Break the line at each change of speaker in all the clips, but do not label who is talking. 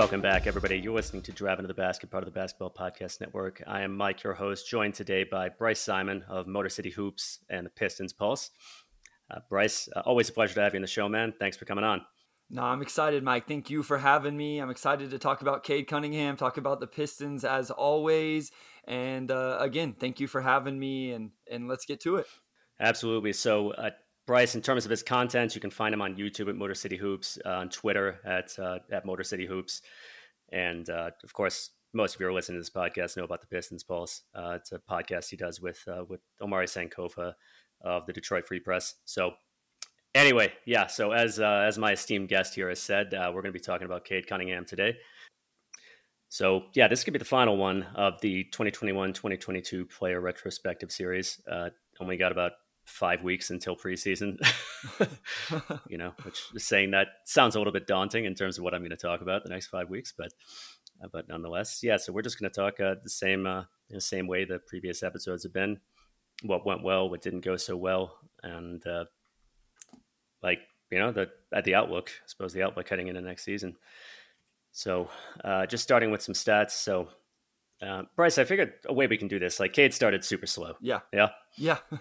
Welcome back, everybody. You're listening to Driving to the Basket, part of the Basketball Podcast Network. I am Mike, your host, joined today by Bryce Simon of Motor City Hoops and the Pistons Pulse. Uh, Bryce, uh, always a pleasure to have you on the show, man. Thanks for coming on.
No, I'm excited, Mike. Thank you for having me. I'm excited to talk about Cade Cunningham, talk about the Pistons as always. And uh, again, thank you for having me, and and let's get to it.
Absolutely. So, uh, Bryce, in terms of his content, you can find him on YouTube at Motor City Hoops, uh, on Twitter at uh, at Motor City Hoops, and uh, of course, most of you are listening to this podcast know about the Pistons Pulse. Uh, it's a podcast he does with uh, with Omari Sankofa of the Detroit Free Press. So, anyway, yeah. So as uh, as my esteemed guest here has said, we're going to be talking about Cade Cunningham today. So yeah, this could be the final one of the 2021-2022 player retrospective series. only got about five weeks until preseason. you know, which is saying that sounds a little bit daunting in terms of what I'm going to talk about the next five weeks, but uh, but nonetheless, yeah. So we're just going to talk uh, the same uh, the same way the previous episodes have been. What went well, what didn't go so well, and uh, like you know the at the outlook. I suppose the outlook heading into next season. So uh, just starting with some stats. So uh, Bryce, I figured a way we can do this. Like Cade started super slow.
Yeah.
Yeah.
Yeah.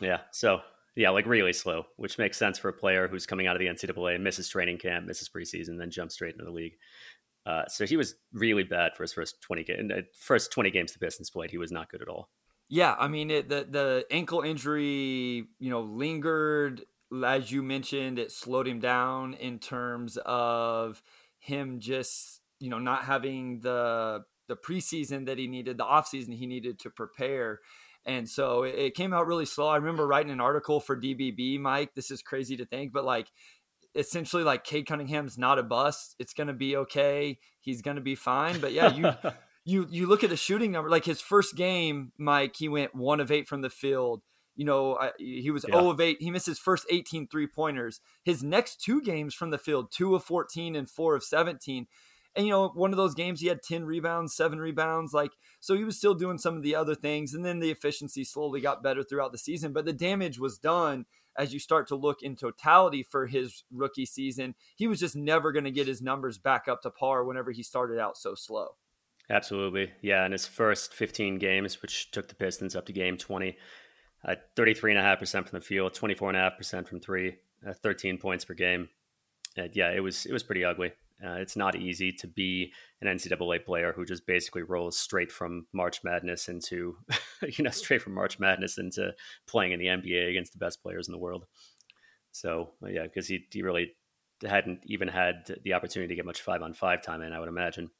yeah. So yeah, like really slow, which makes sense for a player who's coming out of the NCAA, misses training camp, misses preseason, then jumps straight into the league. Uh, so he was really bad for his first twenty game, first twenty games the Pistons played. He was not good at all.
Yeah, I mean it, the the ankle injury, you know, lingered as you mentioned. It slowed him down in terms of him just you know not having the the preseason that he needed, the offseason he needed to prepare. And so it came out really slow. I remember writing an article for DBB, Mike. This is crazy to think, but like essentially like Cade Cunningham's not a bust. It's going to be okay. He's going to be fine. But yeah, you you you look at the shooting number. Like his first game, Mike, he went 1 of 8 from the field. You know, he was yeah. 0 of 8. He missed his first 18 three-pointers. His next two games from the field, 2 of 14 and 4 of 17 and you know, one of those games he had 10 rebounds, seven rebounds. Like, so he was still doing some of the other things. And then the efficiency slowly got better throughout the season. But the damage was done as you start to look in totality for his rookie season. He was just never going to get his numbers back up to par whenever he started out so slow.
Absolutely. Yeah. In his first 15 games, which took the Pistons up to game 20, uh, 33.5% from the field, 24.5% from three, uh, 13 points per game. Uh, yeah, it was it was pretty ugly. Uh, it's not easy to be an NCAA player who just basically rolls straight from March Madness into, you know, straight from March Madness into playing in the NBA against the best players in the world. So yeah, because he he really hadn't even had the opportunity to get much five on five time in, I would imagine.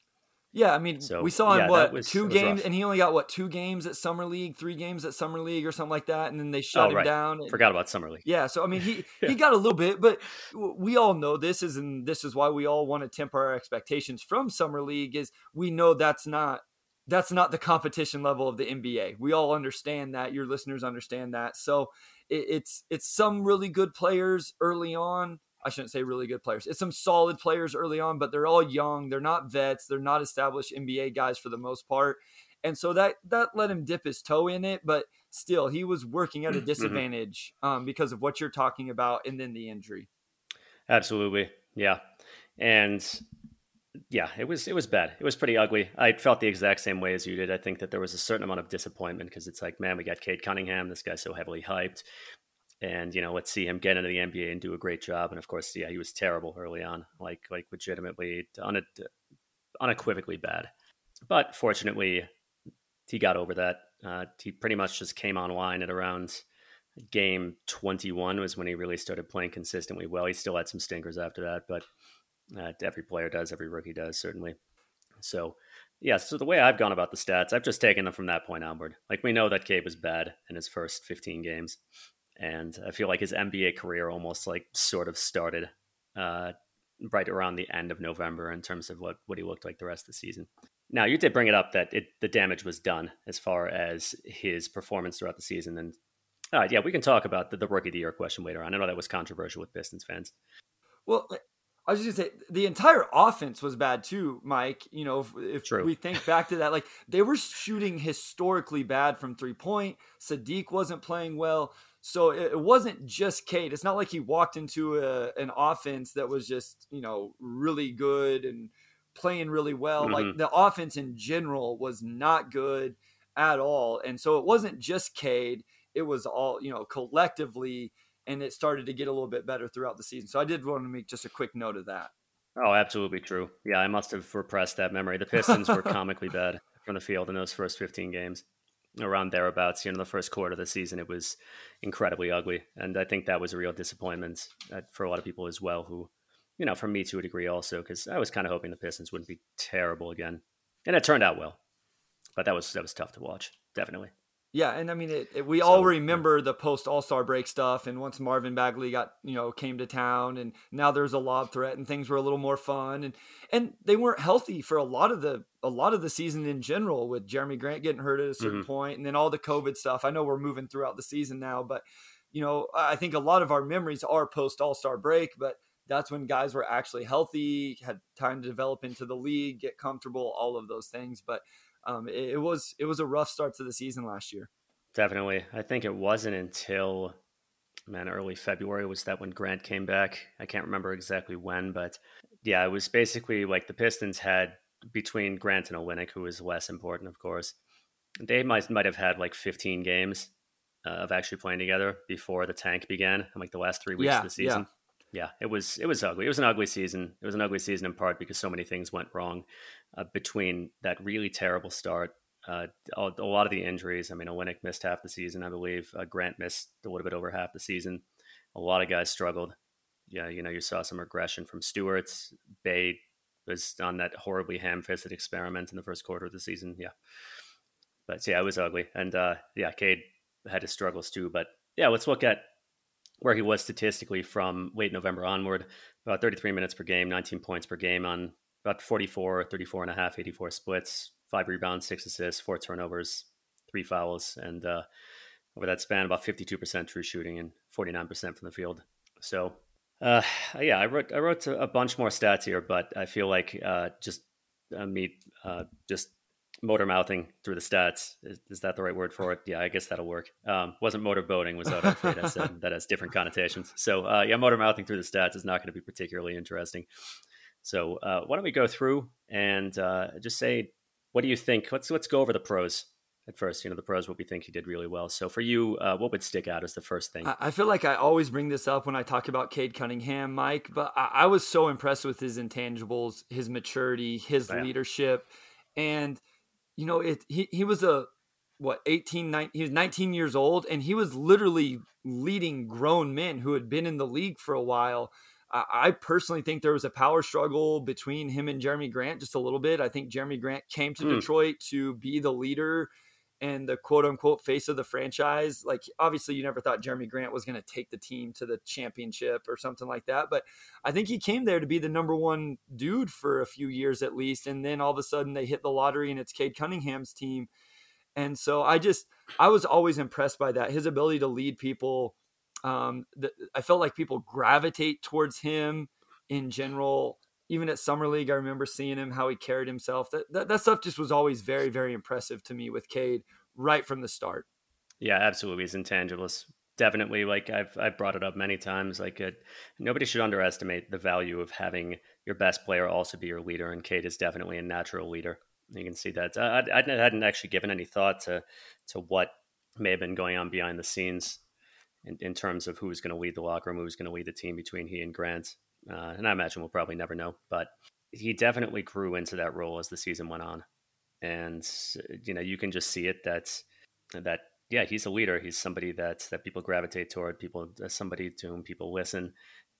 Yeah, I mean, so, we saw him yeah, what was, two games, rough. and he only got what two games at summer league, three games at summer league, or something like that, and then they shut oh, him right. down. And,
Forgot about summer league.
Yeah, so I mean, he yeah. he got a little bit, but we all know this is, and this is why we all want to temper our expectations from summer league. Is we know that's not that's not the competition level of the NBA. We all understand that. Your listeners understand that. So it, it's it's some really good players early on I shouldn't say really good players. It's some solid players early on, but they're all young. They're not vets. They're not established NBA guys for the most part. And so that that let him dip his toe in it, but still he was working at a mm-hmm. disadvantage um, because of what you're talking about and then the injury.
Absolutely. Yeah. And yeah, it was it was bad. It was pretty ugly. I felt the exact same way as you did. I think that there was a certain amount of disappointment because it's like, man, we got Cade Cunningham. This guy's so heavily hyped and you know let's see him get into the NBA and do a great job. And of course, yeah, he was terrible early on, like like legitimately une- unequivocally bad. But fortunately, he got over that. Uh, he pretty much just came online at around game 21 was when he really started playing consistently well. He still had some stinkers after that, but uh, every player does, every rookie does, certainly. So, yeah, so the way I've gone about the stats, I've just taken them from that point onward. Like, we know that Cade was bad in his first 15 games and I feel like his NBA career almost like sort of started uh, right around the end of November in terms of what what he looked like the rest of the season. Now you did bring it up that it, the damage was done as far as his performance throughout the season, and all right, yeah, we can talk about the, the rookie of the year question later on. I know that was controversial with Pistons fans.
Well, I was just gonna say the entire offense was bad too, Mike. You know, if, if we think back to that, like they were shooting historically bad from three point. Saddiq wasn't playing well. So it, wasn't just Cade. It's not like he walked into a, an offense that was just, you know, really good and playing really well. Mm-hmm. Like the offense in general was not good at all. And so it wasn't just Cade, it was all, you know, collectively and it started to get a little bit better throughout the season. So I did want to make just a quick note of that.
Oh, absolutely true. Yeah, I must have repressed that memory. The Pistons were comically bad from the field in those first 15 games, around thereabouts. You know, the first quarter of the season, it was incredibly ugly, and I think that was a real disappointment uh, for a lot of people as well. Who, you know, for me to a degree also, because I was kind of hoping the Pistons wouldn't be terrible again, and it turned out well. But that was that was tough to watch, definitely.
Yeah, and I mean, it, it, we so, all remember yeah. the post All Star break stuff, and once Marvin Bagley got you know came to town, and now there's a lob threat, and things were a little more fun, and and they weren't healthy for a lot of the a lot of the season in general, with Jerami Grant getting hurt at a certain mm-hmm. point, and then all the COVID stuff. I know we're moving throughout the season now, but you know, I think a lot of our memories are post All Star break, but that's when guys were actually healthy, had time to develop into the league, get comfortable, all of those things, but um, it, it, was it was a rough start to the season last year.
Definitely, I think it wasn't until man early February was that when Grant came back. I can't remember exactly when, but yeah, it was basically like the Pistons had between Grant and Olynyk, who was less important, of course. They might might have had like 15 games uh, of actually playing together before the tank began, like the last three weeks yeah, of the season. Yeah yeah, it was it was ugly. It was an ugly season. It was an ugly season in part because so many things went wrong uh, between that really terrible start, uh, a, lot of the injuries. I mean, Olynyk missed half the season, I believe. Uh, Grant missed a little bit over half the season. A lot of guys struggled. Yeah, you know, you saw some regression from Stewart's. Bey was on that horribly ham-fisted experiment in the first quarter of the season. Yeah, but yeah, it was ugly, and uh, yeah, Cade had his struggles too. But yeah, let's look at where he was statistically from late November onward, about 33 minutes per game, 19 points per game on about 44, 34 and a half, 84 splits, five rebounds, six assists, four turnovers, three fouls, and uh, over that span, about 52% true shooting and 49% from the field. So, uh, yeah, I wrote I wrote a bunch more stats here, but I feel like uh, just uh, me uh, just motor mouthing through the stats. Is, is, that the right word for it? Yeah, I guess that'll work. Um, wasn't motor boating, was that? afraid I said that has different connotations. So uh, yeah, motor mouthing through the stats is not going to be particularly interesting. So uh, why don't we go through and uh, just say, what do you think? Let's let's go over the pros at first. You know, the pros, what we think he did really well. So for you, uh, what would stick out as the first thing?
I feel like I always bring this up when I talk about Cade Cunningham, Mike. But I, I was so impressed with his intangibles, his maturity, his yeah. leadership, and you know, it he he was a what 18 19, he was 19 years old and he was literally leading grown men who had been in the league for a while I, I personally think there was a power struggle between him and Jerami Grant just a little bit i think Jerami Grant came to mm. detroit to be the leader and the quote unquote face of the franchise. Like, obviously, you never thought Jerami Grant was going to take the team to the championship or something like that. But I think he came there to be the number one dude for a few years at least. And then all of a sudden they hit the lottery and it's Cade Cunningham's team. And so I just, I was always impressed by that. His ability to lead people. Um, the, I felt like people gravitate towards him in general even at summer league, I remember seeing him how he carried himself. That, that that, stuff just was always very very impressive to me with Cade right from the start.
Yeah, absolutely, he's intangibles. Definitely, like I've I've brought it up many times. Like it, nobody should underestimate the value of having your best player also be your leader, and Cade is definitely a natural leader. You can see that. I, I hadn't actually given any thought to to what may have been going on behind the scenes in, in terms of who was going to lead the locker room, who was going to lead the team between he and Grant. Uh, and I imagine we'll probably never know, but he definitely grew into that role as the season went on. And you know, you can just see it that that yeah, he's a leader. He's somebody that that people gravitate toward. People, uh, somebody to whom people listen.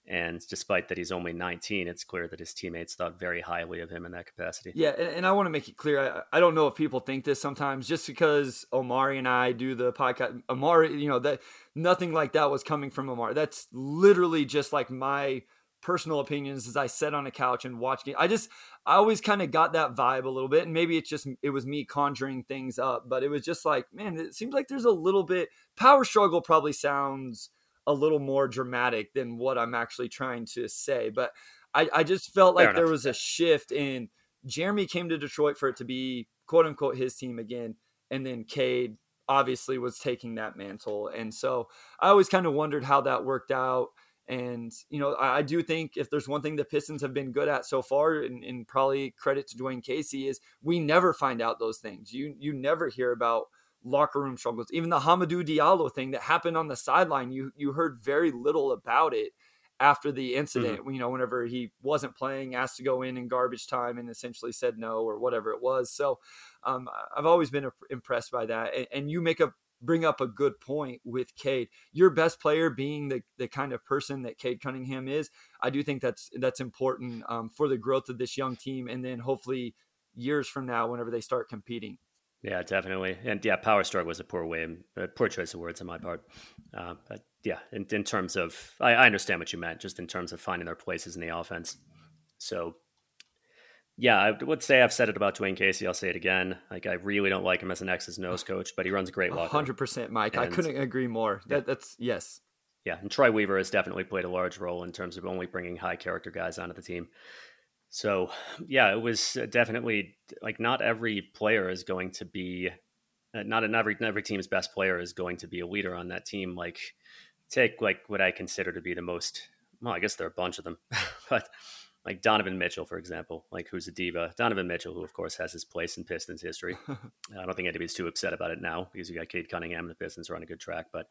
And despite that he's only 19, it's clear that his teammates thought very highly of him in that capacity.
Yeah, and, and I want to make it clear. I, I, don't know if people think this sometimes, just because Omari and I do the podcast. Omari, you know that nothing like that was coming from Omari. That's literally just like my personal opinions as I sat on a couch and watched it. I just I always kind of got that vibe a little bit, and maybe it's just it was me conjuring things up, but it was just like, man, it seems like there's a little bit power struggle. Probably sounds a little more dramatic than what I'm actually trying to say, but I, I just felt like there was a shift in Jerami came to Detroit for it to be quote unquote his team again, and then Cade obviously was taking that mantle, and so I always kind of wondered how that worked out And, you know, I, I, do think if there's one thing the Pistons have been good at so far, and, and, probably credit to Dwane Casey, is we never find out those things. You you never hear about locker room struggles. Even the Hamidou Diallo thing that happened on the sideline, you you heard very little about it after the incident. Mm-hmm. You know, whenever he wasn't playing, asked to go in in garbage time, and essentially said no or whatever it was. So um, I've always been impressed by that. And, and you make a bring up a good point with Cade. Your best player being the, the kind of person that Cade Cunningham is, I do think that's that's important um, for the growth of this young team, and then hopefully years from now, whenever they start competing.
Yeah, definitely, and yeah, power stroke was a poor way, a poor choice of words on my part. Uh, but yeah, in, in terms of, I, I understand what you meant, just in terms of finding their places in the offense. So yeah, I would say I've said it about Dwane Casey. I'll say it again. Like I really don't like him as an X's nose coach, but he runs a great locker.
Hundred percent, Mike. And, I couldn't agree more. That, yeah. That's yes.
Yeah, and Troy Weaver has definitely played a large role in terms of only bringing high character guys onto the team. So yeah, it was definitely like not every player is going to be, uh, not in every every team's best player is going to be a leader on that team. Like take like what I consider to be the most. Well, I guess there are a bunch of them, but like Donovan Mitchell, for example, like who's a diva. Donovan Mitchell, who of course has his place in Pistons history. I don't think anybody's too upset about it now because you got Cade Cunningham and the Pistons are on a good track. But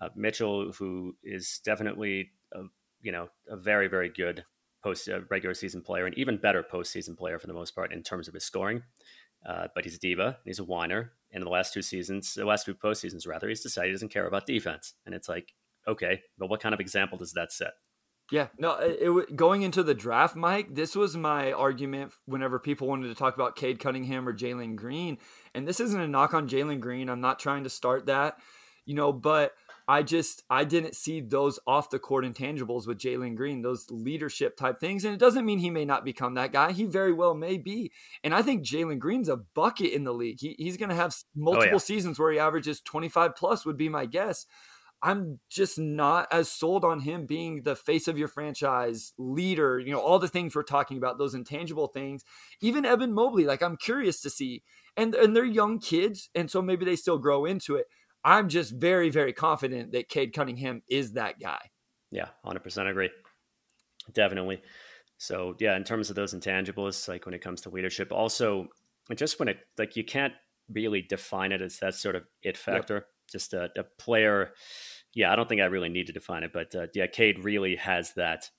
uh, Mitchell, who is definitely a, you know a very very good post uh, regular season player and even better postseason player for the most part in terms of his scoring. Uh, but he's a diva. He's a whiner. And in the last two seasons, the last two postseasons rather, he's decided he doesn't care about defense. And it's like, okay, but what kind of example does that set?
Yeah, no, it, it, going into the draft, Mike, this was my argument whenever people wanted to talk about Cade Cunningham or Jalen Green. And this isn't a knock on Jalen Green. I'm not trying to start that, you know, but I just I didn't see those off the court intangibles with Jalen Green, those leadership type things. And it doesn't mean he may not become that guy. He very well may be. And I think Jalen Green's a bucket in the league. He, he's going to have multiple oh, yeah. seasons where he averages 25 plus, would be my guess. I'm just not as sold on him being the face of your franchise leader. You know, all the things we're talking about, those intangible things. Even Evan Mobley, like I'm curious to see. And and they're young kids, and so maybe they still grow into it. I'm just very, very confident that Cade Cunningham is that guy.
Yeah, 100% agree. Definitely. So, yeah, in terms of those intangibles, like when it comes to leadership, also I just when it, like, you can't really define it as that sort of it factor. Yep just a, a, player. Yeah, I don't think I really need to define it, but uh, yeah, Cade really has that.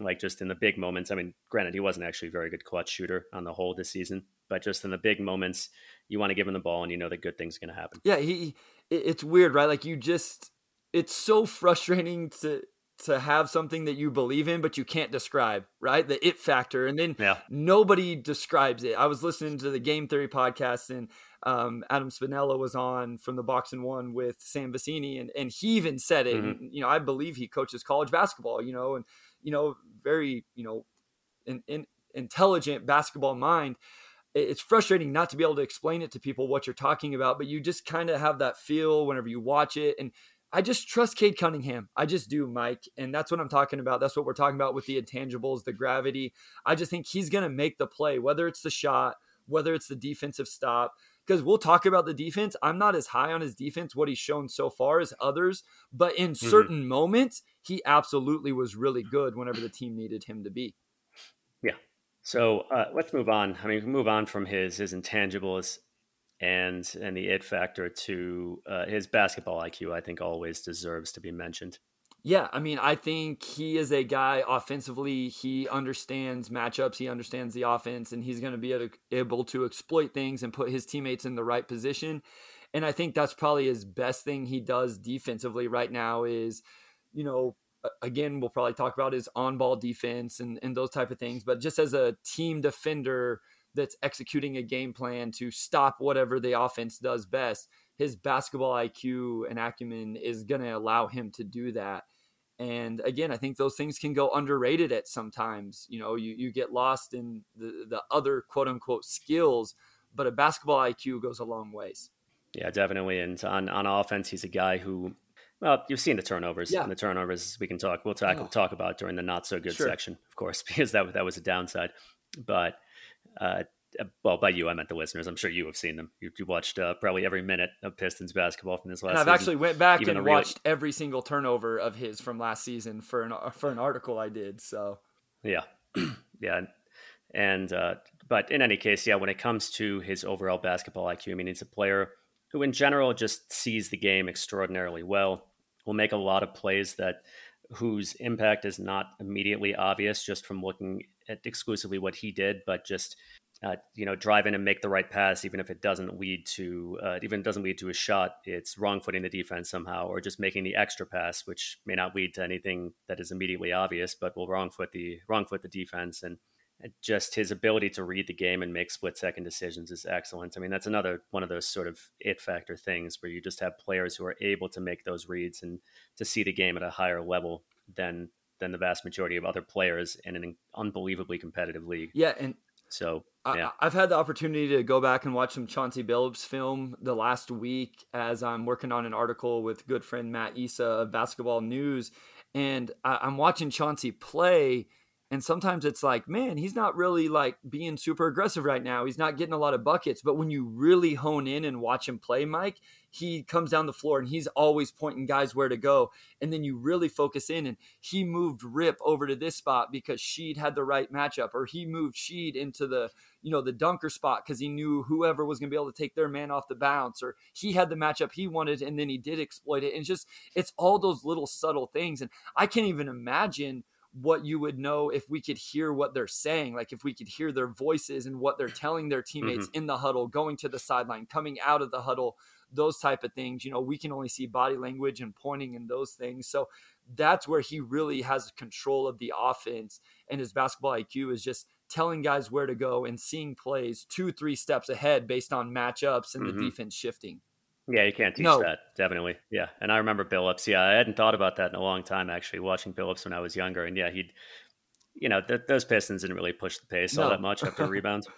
Like just in the big moments. I mean, granted, he wasn't actually a very good clutch shooter on the whole this season, but just in the big moments, you want to give him the ball, and you know that good things are going to happen.
Yeah, he. It's weird, right? Like you just. It's so frustrating to to have something that you believe in but you can't describe right the it factor and then yeah. nobody describes it i was listening to the game theory podcast and um, Adam Spinella was on from the Box and One with Sam Vecenie, and and he even said it. Mm-hmm. And, you know, I believe he coaches college basketball. You know, and you know, very you know, in, in intelligent basketball mind. It's frustrating not to be able to explain it to people what you're talking about, but you just kind of have that feel whenever you watch it. And I just trust Cade Cunningham. I just do, Mike. And that's what I'm talking about. That's what we're talking about with the intangibles, the gravity. I just think he's going to make the play, whether it's the shot, whether it's the defensive stop because we'll talk about the defense. I'm not as high on his defense, what he's shown so far as others, but in mm-hmm. certain moments, he absolutely was really good whenever the team needed him to be.
Yeah. So uh, let's move on. I mean, move on from his his intangibles and and the it factor to uh, his basketball IQ. I think always deserves to be mentioned.
Yeah, I mean, I think he is a guy offensively. He understands matchups, he understands the offense, and he's going to be able to exploit things and put his teammates in the right position. And I think that's probably his best thing he does defensively right now is, you know, again, we'll probably talk about his on ball defense and, and those type of things. But just as a team defender that's executing a game plan to stop whatever the offense does best, his basketball IQ and acumen is going to allow him to do that. And again, I think those things can go underrated at sometimes. You know, you, you get lost in the, the other quote unquote skills, but a basketball IQ goes a long ways.
Yeah, definitely. And on, on offense, he's a guy who, well, you've seen the turnovers.
Yeah.
And the turnovers we can talk, we'll talk, oh. talk about during the not so good sure. section, of course, because that, that was a downside. But uh, uh, well, by you, I meant the listeners. I'm sure you have seen them. You, you watched uh, probably every minute of Pistons basketball from this last.
And I've
season.
actually went back
Even
and
really-
watched every single turnover of his from last season for an for an article I did. So
Yeah, yeah, and uh, but in any case, yeah, when it comes to his overall basketball IQ, I mean, he's a player who, in general, just sees the game extraordinarily well. Will make a lot of plays that whose impact is not immediately obvious just from looking at exclusively what he did, but just uh, you know drive in and make the right pass, even if it doesn't lead to uh, even doesn't lead to a shot. It's wrong footing the defense somehow, or just making the extra pass, which may not lead to anything that is immediately obvious, but will wrong foot the wrong foot the defense and just his ability to read the game and make split second decisions is excellent. I mean, that's another one of those sort of it factor things where you just have players who are able to make those reads and to see the game at a higher level than than the vast majority of other players in an unbelievably competitive league.
yeah, and
So
I,
yeah,
I've had the opportunity to go back and watch some Chauncey Billups film the last week as I'm working on an article with good friend Matt Issa of Basketball News, and I, I'm watching Chauncey play. And sometimes it's like, man, he's not really like being super aggressive right now. He's not getting a lot of buckets. But when you really hone in and watch him play, Mike, he comes down the floor and he's always pointing guys where to go. And then you really focus in and he moved Rip over to this spot because Sheed had the right matchup, or he moved Sheed into the you know the dunker spot because he knew whoever was going to be able to take their man off the bounce or he had the matchup he wanted and then he did exploit it and just it's all those little subtle things and i can't even imagine what you would know if we could hear what they're saying like if we could hear their voices and what they're telling their teammates in the huddle going to the sideline coming out of the huddle those type of things you know we can only see body language and pointing and those things so that's where he really has control of the offense and his basketball IQ is just telling guys where to go and seeing plays two, three steps ahead based on matchups and
Mhm.
the defense shifting.
Yeah, you can't teach
No.
that definitely. Yeah, and I remember Billups. Yeah, I hadn't thought about that in a long time actually. Watching Billups when I was younger, and yeah, he'd you know th- those Pistons didn't really push the pace all that much after rebounds.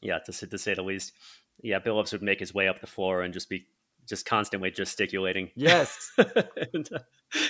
Yeah, to, say- to say the least. Yeah, Billups would make his way up the floor and just be just constantly gesticulating.
Yes.
and, uh,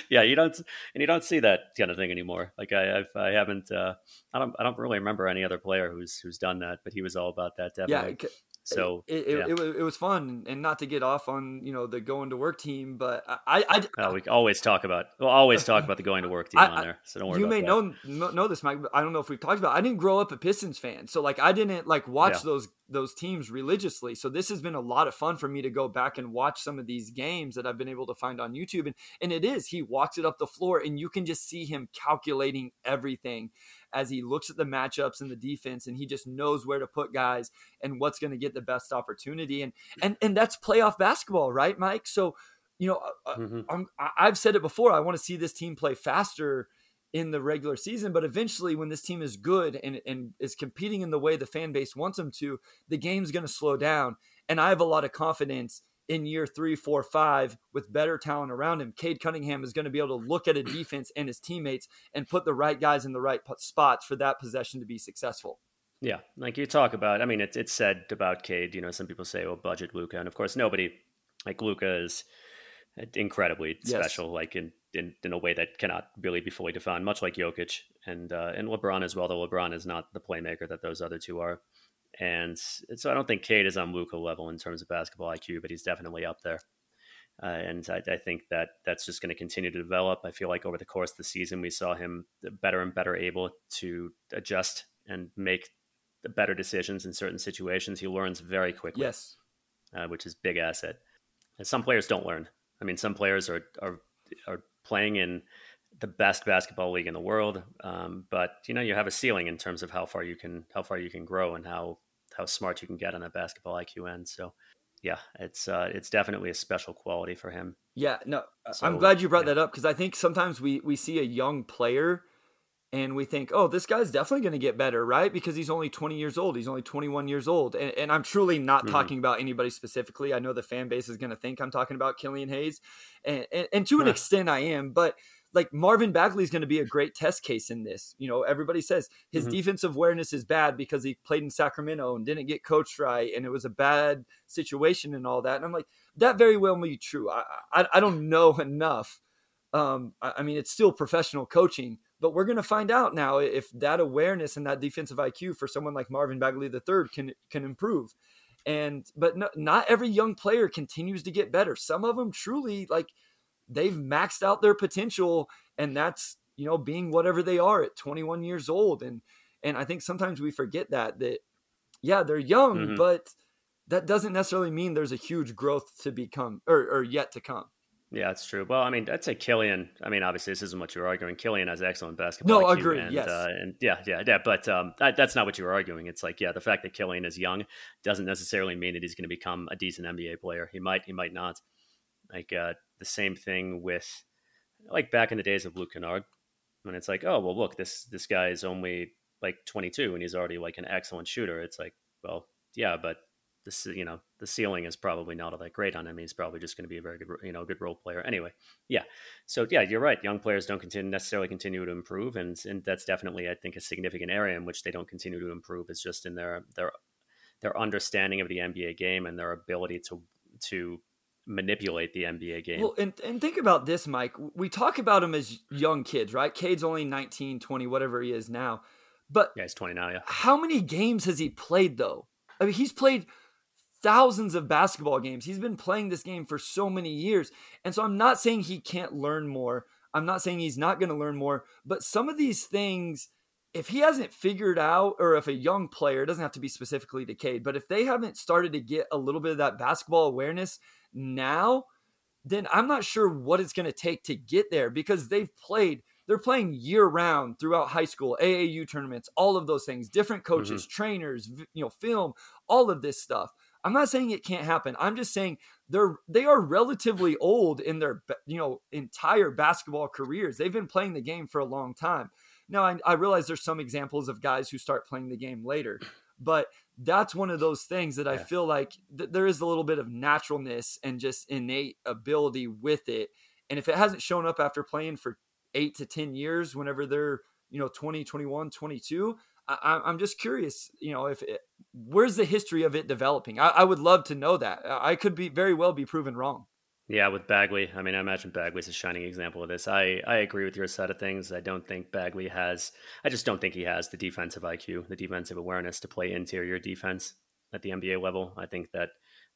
yeah, you don't and you don't see that kind of thing anymore. Like I, I've, I haven't, uh, I don't, I don't really remember any other player who's who's done that, but he was all about that. Definitely.
it-
so
it, it,
yeah.
it, was, it was fun and not to get off on, you know, the going to work team, but I, I,
Uh, we always talk about we'll always talk about the going to work team
I-
on there. So don't worry
you
about
may
that.
know, know know this, Mike. But I don't know if we've talked about. it. I didn't grow up a Pistons fan, so like I didn't like watch
Yeah.
those those teams religiously. So this has been a lot of fun for me to go back and watch some of these games that I've been able to find on YouTube. And and it is he walks it up the floor, and you can just see him calculating everything as he looks at the matchups and the defense, and he just knows where to put guys and what's going to get the best opportunity. And and and that's playoff basketball, right, Mike? So you know, uh,
Mhm.
I'm, I've said it before. I want to see this team play faster in the regular season, but eventually, when this team is good and, and is competing in the way the fan base wants them to, the game's going to slow down. And I have a lot of confidence in year three, four, five with better talent around him. Cade Cunningham is going to be able to look at a defense and his teammates and put the right guys in the right spots for that possession to be successful.
Yeah, like you talk about. I mean, it's it's said about Cade. You know, some people say, "Well, budget Luka," and of course, nobody like Luka is incredibly
Yes.
special, like in, in in a way that cannot really be fully defined, much like Jokic and uh, and LeBron as well. Though LeBron is not the playmaker that those other two are, and so I don't think Cade is on Luka level in terms of basketball IQ, but he's definitely up there. Uh, and I, I think that that's just going to continue to develop. I feel like over the course of the season, we saw him better and better able to adjust and make the better decisions in certain situations. He learns very quickly,
Yes.
uh, which is big asset. And some players don't learn. I mean, some players are are are playing in the best basketball league in the world, um, but you know you have a ceiling in terms of how far you can how far you can grow and how how smart you can get on a basketball IQ end. So, yeah, it's uh, it's definitely a special quality for him.
Yeah, no, uh, I'm glad you brought
yeah.
that up because I think sometimes we we see a young player and we think, oh, this guy's definitely going to get better, right? Because he's only 20 years old. He's only 21 years old. And, and I'm truly not
Mhm.
talking about anybody specifically. I know the fan base is going to think I'm talking about Killian Hayes. And, and, and to an extent, I am. But like Marvin Bagley is going to be a great test case in this. You know, everybody says his
Mhm.
defensive awareness is bad because he played in Sacramento and didn't get coached right. And it was a bad situation and all that. And I'm like, that very well may be true. I, I, I don't know enough. Um, I, I mean, it's still professional coaching, But we're going to find out now if that awareness and that defensive IQ for someone like Marvin Bagley III can can improve. And but no, not every young player continues to get better. Some of them truly like they've maxed out their potential, and that's you know being whatever they are at 21 years old. And and I think sometimes we forget that that yeah they're young, mm-hmm. but that doesn't necessarily mean there's a huge growth to become or, or yet to come.
Yeah, that's true. Well, I mean, I'd say Killian. I mean, obviously, this isn't what you're arguing. Killian has excellent basketball.
No, IQ agree.
And,
yes,
uh, and yeah, yeah, yeah. But um, that, that's not what you were arguing. It's like, yeah, the fact that Killian is young doesn't necessarily mean that he's going to become a decent NBA player. He might, he might not. Like uh, the same thing with, like back in the days of Luke Kennard, when it's like, oh well, look, this this guy is only like 22 and he's already like an excellent shooter. It's like, well, yeah, but this you know the ceiling is probably not all that great on him. He's probably just going to be a very good you know good role player anyway. Yeah, so yeah, you're right. Young players don't continue necessarily continue to improve, and and that's definitely I think a significant area in which they don't continue to improve is just in their their their understanding of the NBA game and their ability to to manipulate the NBA game.
Well, and, and think about this, Mike. We talk about them as young kids, right? Cade's only 19, 20, whatever he is now. But
yeah, he's 20 now, yeah.
How many games has he played though? I mean, he's played thousands of basketball games. He's been playing this game for so many years. And so I'm not saying he can't learn more. I'm not saying he's not going to learn more, but some of these things if he hasn't figured out or if a young player doesn't have to be specifically to Cade, but if they haven't started to get a little bit of that basketball awareness now, then I'm not sure what it's going to take to get there because they've played they're playing year round throughout high school, AAU tournaments, all of those things, different coaches, mm-hmm. trainers, you know, film, all of this stuff. I'm not saying it can't happen. I'm just saying they're they are relatively old in their you know entire basketball careers. They've been playing the game for a long time. Now I, I realize there's some examples of guys who start playing the game later, but that's one of those things that I feel like th- there is a little bit of naturalness and just innate ability with it. And if it hasn't shown up after playing for eight to 10 years, whenever they're, you know, 20, 21, 22, I, am just curious, you know, if it, where's the history of it developing? I, I, would love to know that. I could be very well be proven wrong.
Yeah, with Bagley, I mean, I imagine Bagley's a shining example of this. I, I agree with your side of things. I don't think Bagley has, I just don't think he has the defensive IQ, the defensive awareness to play interior defense at the NBA level. I think that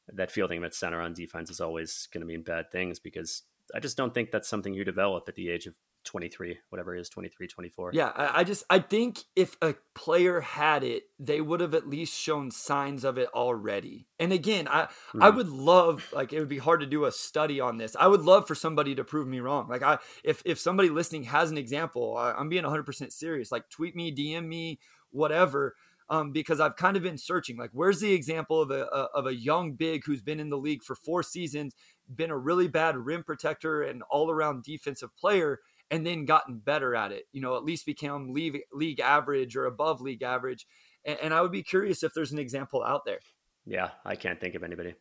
that fielding at center on defense is always going to mean bad things because I just don't think that's something you develop at the age of 23, whatever it is, 23, 24.
Yeah, I, I, just I think if a player had it, they would have at least shown signs of it already. And again, I mm. I would love like it would be hard to do a study on this. I would love for somebody to prove me wrong. Like I if if somebody listening has an example, I, I'm being 100% serious. Like tweet me, DM me, whatever. Um, because I've kind of been searching, like, where's the example of a, a, of a young big who's been in the league for four seasons, been a really bad rim protector and all around defensive player, and then gotten better at it. You know, at least become league, league average or above league average. And, and I would be curious if there's an example out there.
Yeah, I can't think of anybody.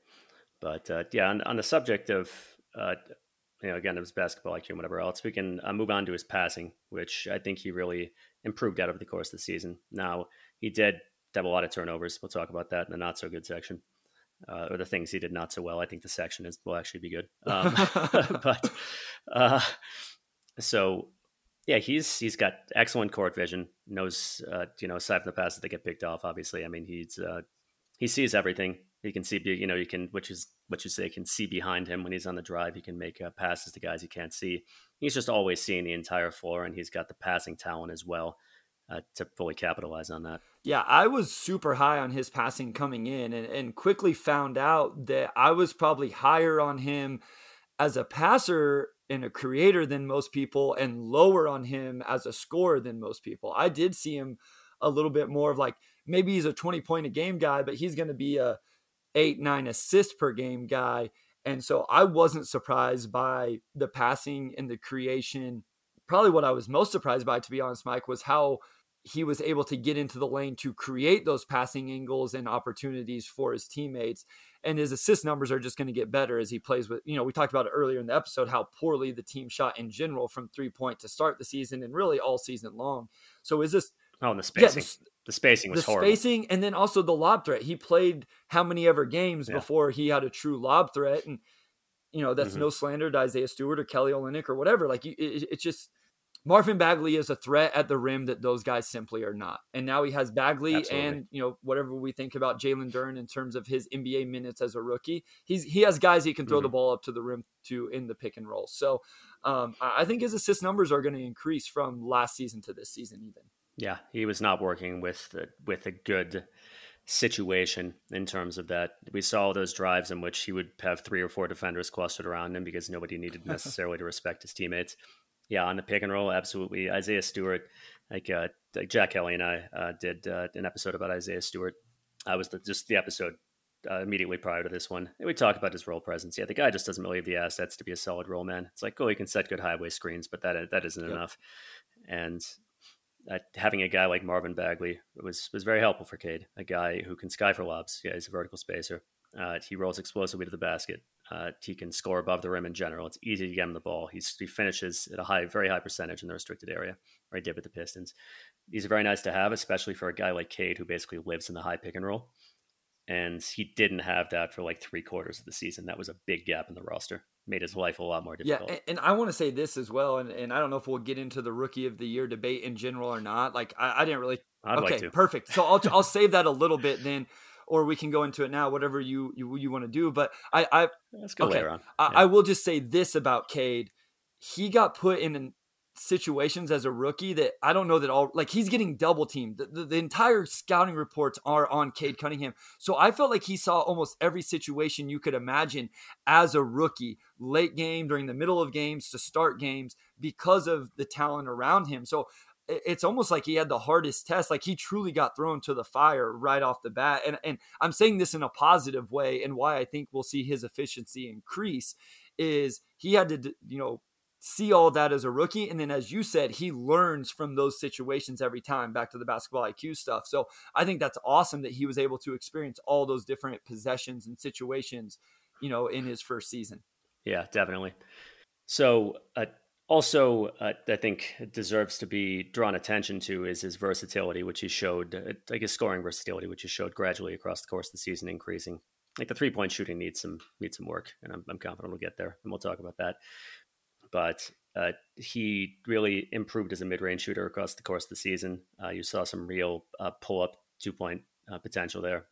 But uh, yeah, on, on, the subject of, uh, you know, again, it was basketball IQ and whatever else, we can uh, move on to his passing, which I think he really improved out over the course of the season. Now, he did have a lot of turnovers. We'll talk about that in the not so good section. Uh, or the things he did not so well. I think the section is will actually be good. Um, but uh, so yeah, he's he's got excellent court vision. Knows uh, you know aside from the passes that get picked off. Obviously, I mean he's uh, he sees everything. He can see you know you can which is what you say can see behind him when he's on the drive. He can make uh, passes to guys he can't see. He's just always seeing the entire floor, and he's got the passing talent as well uh, to fully capitalize on that.
Yeah, I was super high on his passing coming in, and, and quickly found out that I was probably higher on him as a passer and a creator than most people and lower on him as a scorer than most people. I did see him a little bit more of like maybe he's a 20 point a game guy, but he's going to be a 8 9 assist per game guy. And so I wasn't surprised by the passing and the creation. Probably what I was most surprised by, to be honest, Mike, was how he was able to get into the lane to create those passing angles and opportunities for his teammates. And his assist numbers are just going to get better as he plays with, you know, we talked about it earlier in the episode how poorly the team shot in general from three point to start the season and really all season long. So is this.
Oh, and the spacing. Yeah, the, the, spacing was
the
horrible.
spacing, and then also the lob threat. He played how many ever games yeah. before he had a true lob threat, and you know that's mm-hmm. no slander to Isaiah Stewart or Kelly Olynyk or whatever. Like it, it's just Marvin Bagley is a threat at the rim that those guys simply are not. And now he has Bagley Absolutely. and you know whatever we think about Jalen Duren in terms of his NBA minutes as a rookie, he's he has guys he can throw mm-hmm. the ball up to the rim to in the pick and roll. So um, I think his assist numbers are going to increase from last season to this season even.
Yeah, he was not working with with a good situation in terms of that. We saw those drives in which he would have three or four defenders clustered around him because nobody needed necessarily to respect his teammates. Yeah, on the pick and roll, absolutely. Isaiah Stewart, like uh, like Jack Kelly and I uh, did uh, an episode about Isaiah Stewart. I was the, just the episode uh, immediately prior to this one. And we talk about his roll presence. Yeah, the guy just doesn't really have the assets to be a solid roll man. It's like, oh, he can set good highway screens, but that that isn't yep. enough. And uh, having a guy like Marvin Bagley was was very helpful for Cade. A guy who can sky for lobs. Yeah, he's a vertical spacer. Uh, he rolls explosively to the basket. Uh, he can score above the rim in general. It's easy to get him the ball. He's, he finishes at a high, very high percentage in the restricted area, or he did with the Pistons. He's very nice to have, especially for a guy like Cade who basically lives in the high pick and roll. And he didn't have that for like three quarters of the season. That was a big gap in the roster made his life a lot more difficult.
Yeah, and, I want to say this as well, and, and I don't know if we'll get into the rookie of the year debate in general or not. Like I, I didn't really.
I'd
okay,
like
perfect. So I'll I'll save that a little bit then, or we can go into it now, whatever you you, you want to do. But I I
let's go okay, later on.
Yeah. I, I will just say this about Cade. He got put in an situations as a rookie that I don't know that all like he's getting double teamed. The, the, the, entire scouting reports are on Cade Cunningham. So I felt like he saw almost every situation you could imagine as a rookie, late game, during the middle of games, to start games because of the talent around him. So it's almost like he had the hardest test. Like he truly got thrown to the fire right off the bat. And and I'm saying this in a positive way and why I think we'll see his efficiency increase is he had to you know see all that as a rookie. And then, as you said, he learns from those situations every time back to the basketball IQ stuff. So I think that's awesome that he was able to experience all those different possessions and situations, you know, in his first season.
Yeah, definitely. So, uh, also, uh, I think deserves to be drawn attention to is his versatility, which he showed, uh, I guess, scoring versatility, which he showed gradually across the course of the season, increasing. Like the three point shooting needs some needs some work, and I'm, I'm confident we'll get there, and we'll talk about that but uh, he really improved as a mid-range shooter across the course of the season. Uh, you saw some real uh, pull-up two-point uh, potential there,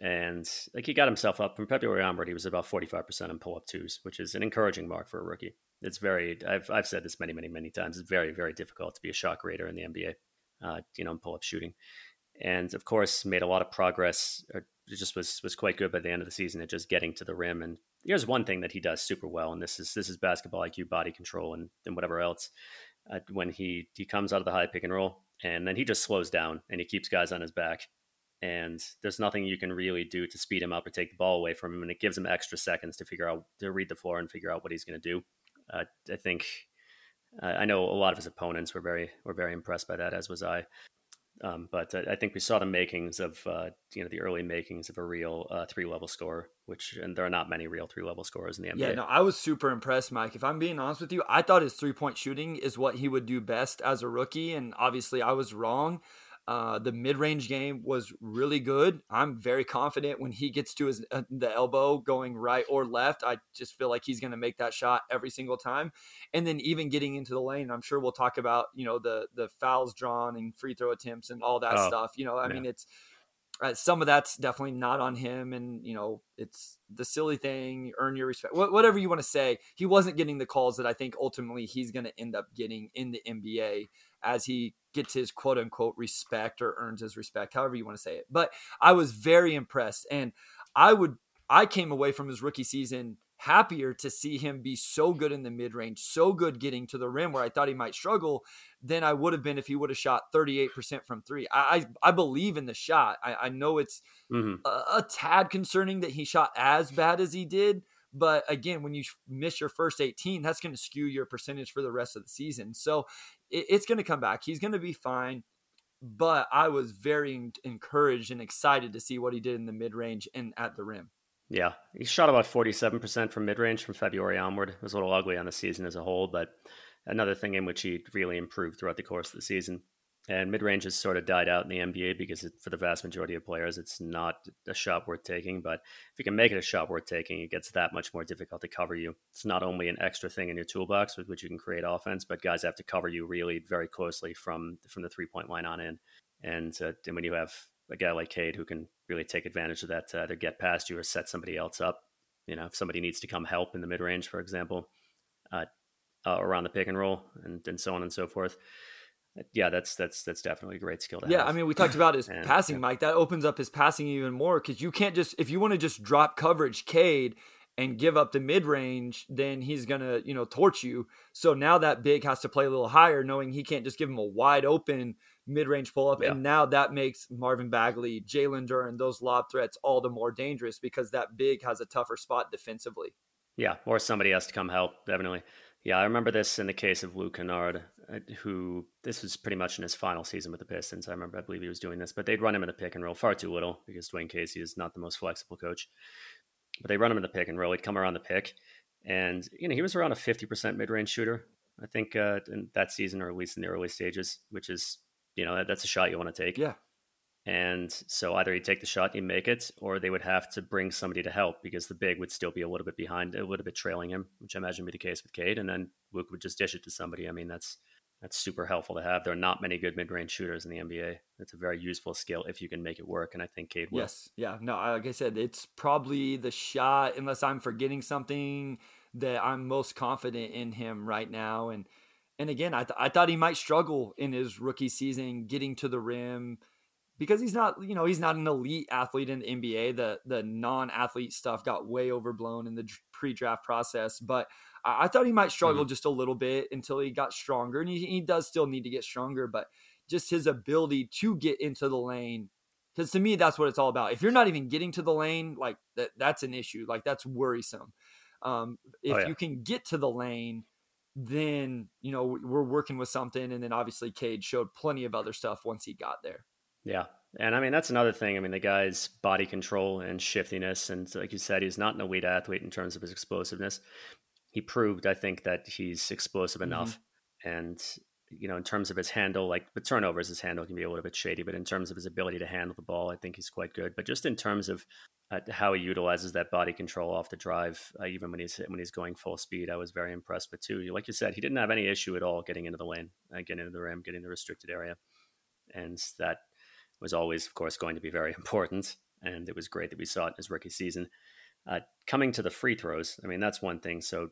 and like he got himself up from February onward. He was about forty-five percent on pull-up twos, which is an encouraging mark for a rookie. It's very I've I've said this many many many times. It's very very difficult to be a shot creator in the NBA. Uh, you know, in pull-up shooting, and of course made a lot of progress. Or just was was quite good by the end of the season at just getting to the rim and here's one thing that he does super well, and this is this is basketball IQ, body control, and, and whatever else. Uh, when he he comes out of the high pick and roll, and then he just slows down and he keeps guys on his back, and there's nothing you can really do to speed him up or take the ball away from him, and it gives him extra seconds to figure out to read the floor and figure out what he's going to do. Uh, I think uh, I know a lot of his opponents were very were very impressed by that, as was I. Um, but I think we saw the makings of uh, you know the early makings of a real uh, three level score, which and there are not many real three level scores in the NBA.
Yeah, no, I was super impressed, Mike. If I'm being honest with you, I thought his three point shooting is what he would do best as a rookie, and obviously I was wrong. Uh, the mid-range game was really good. I'm very confident when he gets to his uh, the elbow going right or left. I just feel like he's going to make that shot every single time. And then even getting into the lane, I'm sure we'll talk about you know the the fouls drawn and free throw attempts and all that oh, stuff. You know, I yeah. mean it's uh, some of that's definitely not on him and you know it's the silly thing earn your respect Wh- whatever you want to say he wasn't getting the calls that i think ultimately he's going to end up getting in the nba as he gets his quote unquote respect or earns his respect, however you want to say it. But I was very impressed. And I would, I came away from his rookie season happier to see him be so good in the mid range, so good getting to the rim where I thought he might struggle than I would have been if he would have shot 38% from three. I, I, I believe in the shot. I, I know it's mm-hmm. a, a tad concerning that he shot as bad as he did, but again, when you miss your first 18, that's going to skew your percentage for the rest of the season. So it, it's going to come back. He's going to be fine. But I was very encouraged and excited to see what he did in the mid range and at the rim.
Yeah, he shot about 47% from mid range from February onward. It was a little ugly on the season as a whole, but another thing in which he really improved throughout the course of the season. And mid range has sort of died out in the NBA because it, for the vast majority of players, it's not a shot worth taking. But if you can make it a shot worth taking, it gets that much more difficult to cover you. It's not only an extra thing in your toolbox with which you can create offense, but guys have to cover you really very closely from from the three point line on in. And, uh, and when you have a guy like Cade who can really take advantage of that to either get past you or set somebody else up, you know, if somebody needs to come help in the mid range, for example, uh, uh, around the pick and roll, and, and so on and so forth. Yeah, that's that's that's definitely a great skill to
yeah,
have.
I mean, we talked about his
And,
passing,
yeah.
Mike. That opens up his passing even more because you can't just if you want to just drop coverage, Cade, and give up the mid range, then he's gonna you know torch you. So now that big has to play a little higher, knowing he can't just give him a wide open mid range pull up,
Yeah.
and now that makes Marvin Bagley, Jalen Duren, those lob threats all the more dangerous because that big has a tougher spot defensively.
Yeah, or somebody has to come help, definitely. Yeah, I remember this in the case of Luke Kennard, who this was pretty much in his final season with the Pistons. I remember, I believe he was doing this, but they'd run him in the pick and roll far too little because Dwane Casey is not the most flexible coach. But they run him in the pick and roll. He'd come around the pick, and you know he was around a fifty percent mid range shooter. I think uh, in that season, or at least in the early stages, which is you know that, that's a shot you want to take.
Yeah.
And so either you take the shot, you make it, or they would have to bring somebody to help because the big would still be a little bit behind, a little bit trailing him, which I imagine would be the case with Cade. And then Luke would just dish it to somebody. I mean, that's that's super helpful to have. There are not many good mid-range shooters in the NBA. It's a very useful skill if you can make it work, and I think Cade will.
Yes. Yeah. No, like I said, it's probably the shot, unless I'm forgetting something that I'm most confident in him right now. And and again, I, th- I thought he might struggle in his rookie season getting to the rim because he's not, you know, he's not an elite athlete in the NBA. The the non-athlete stuff got way overblown in the pre-draft process, but I, I thought he might struggle just a little bit until he got stronger, and he, he does still need to get stronger, but just his ability to get into the lane because to me that's what it's all about if you're not even getting to the lane like that that's an issue like that's worrisome um, if
Oh, yeah.
you can get to the lane then you know we're working with something and then obviously cade showed plenty of other stuff once he got there
Yeah. And I mean, that's another thing. I mean, the guy's body control and shiftiness. And like you said, he's not an elite athlete in terms of his explosiveness. He proved, I think, that he's explosive
Mhm.
enough. And, you know, in terms of his handle, like the turnovers, his handle can be a little bit shady. But in terms of his ability to handle the ball, I think he's quite good. But just in terms of uh, how he utilizes that body control off the drive, uh, even when he's when he's going full speed, I was very impressed with too. Like you said, he didn't have any issue at all getting into the lane, uh, getting into the rim, getting the restricted area, and that was always, of course, going to be very important. And it was great that we saw it in his rookie season. Uh, coming to the free throws, I mean, that's one thing. So,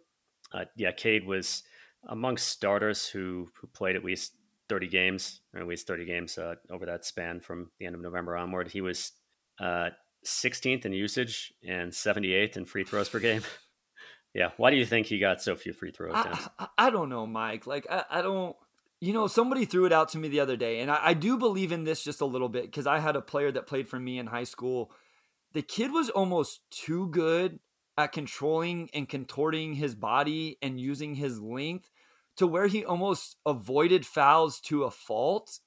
uh, yeah, Cade was amongst starters who who played at least 30 games, or at least 30 games uh, over that span from the end of November onward. He was uh, 16th in usage and 78th in free throws per game. yeah, why do you think he got so few free throw attempts?
I, I, I don't know mike like I, I don't you know somebody threw it out to me the other day and i, I do believe in this just a little bit because i had a player that played for me in high school the kid was almost too good at controlling and contorting his body and using his length to where he almost avoided fouls to a fault.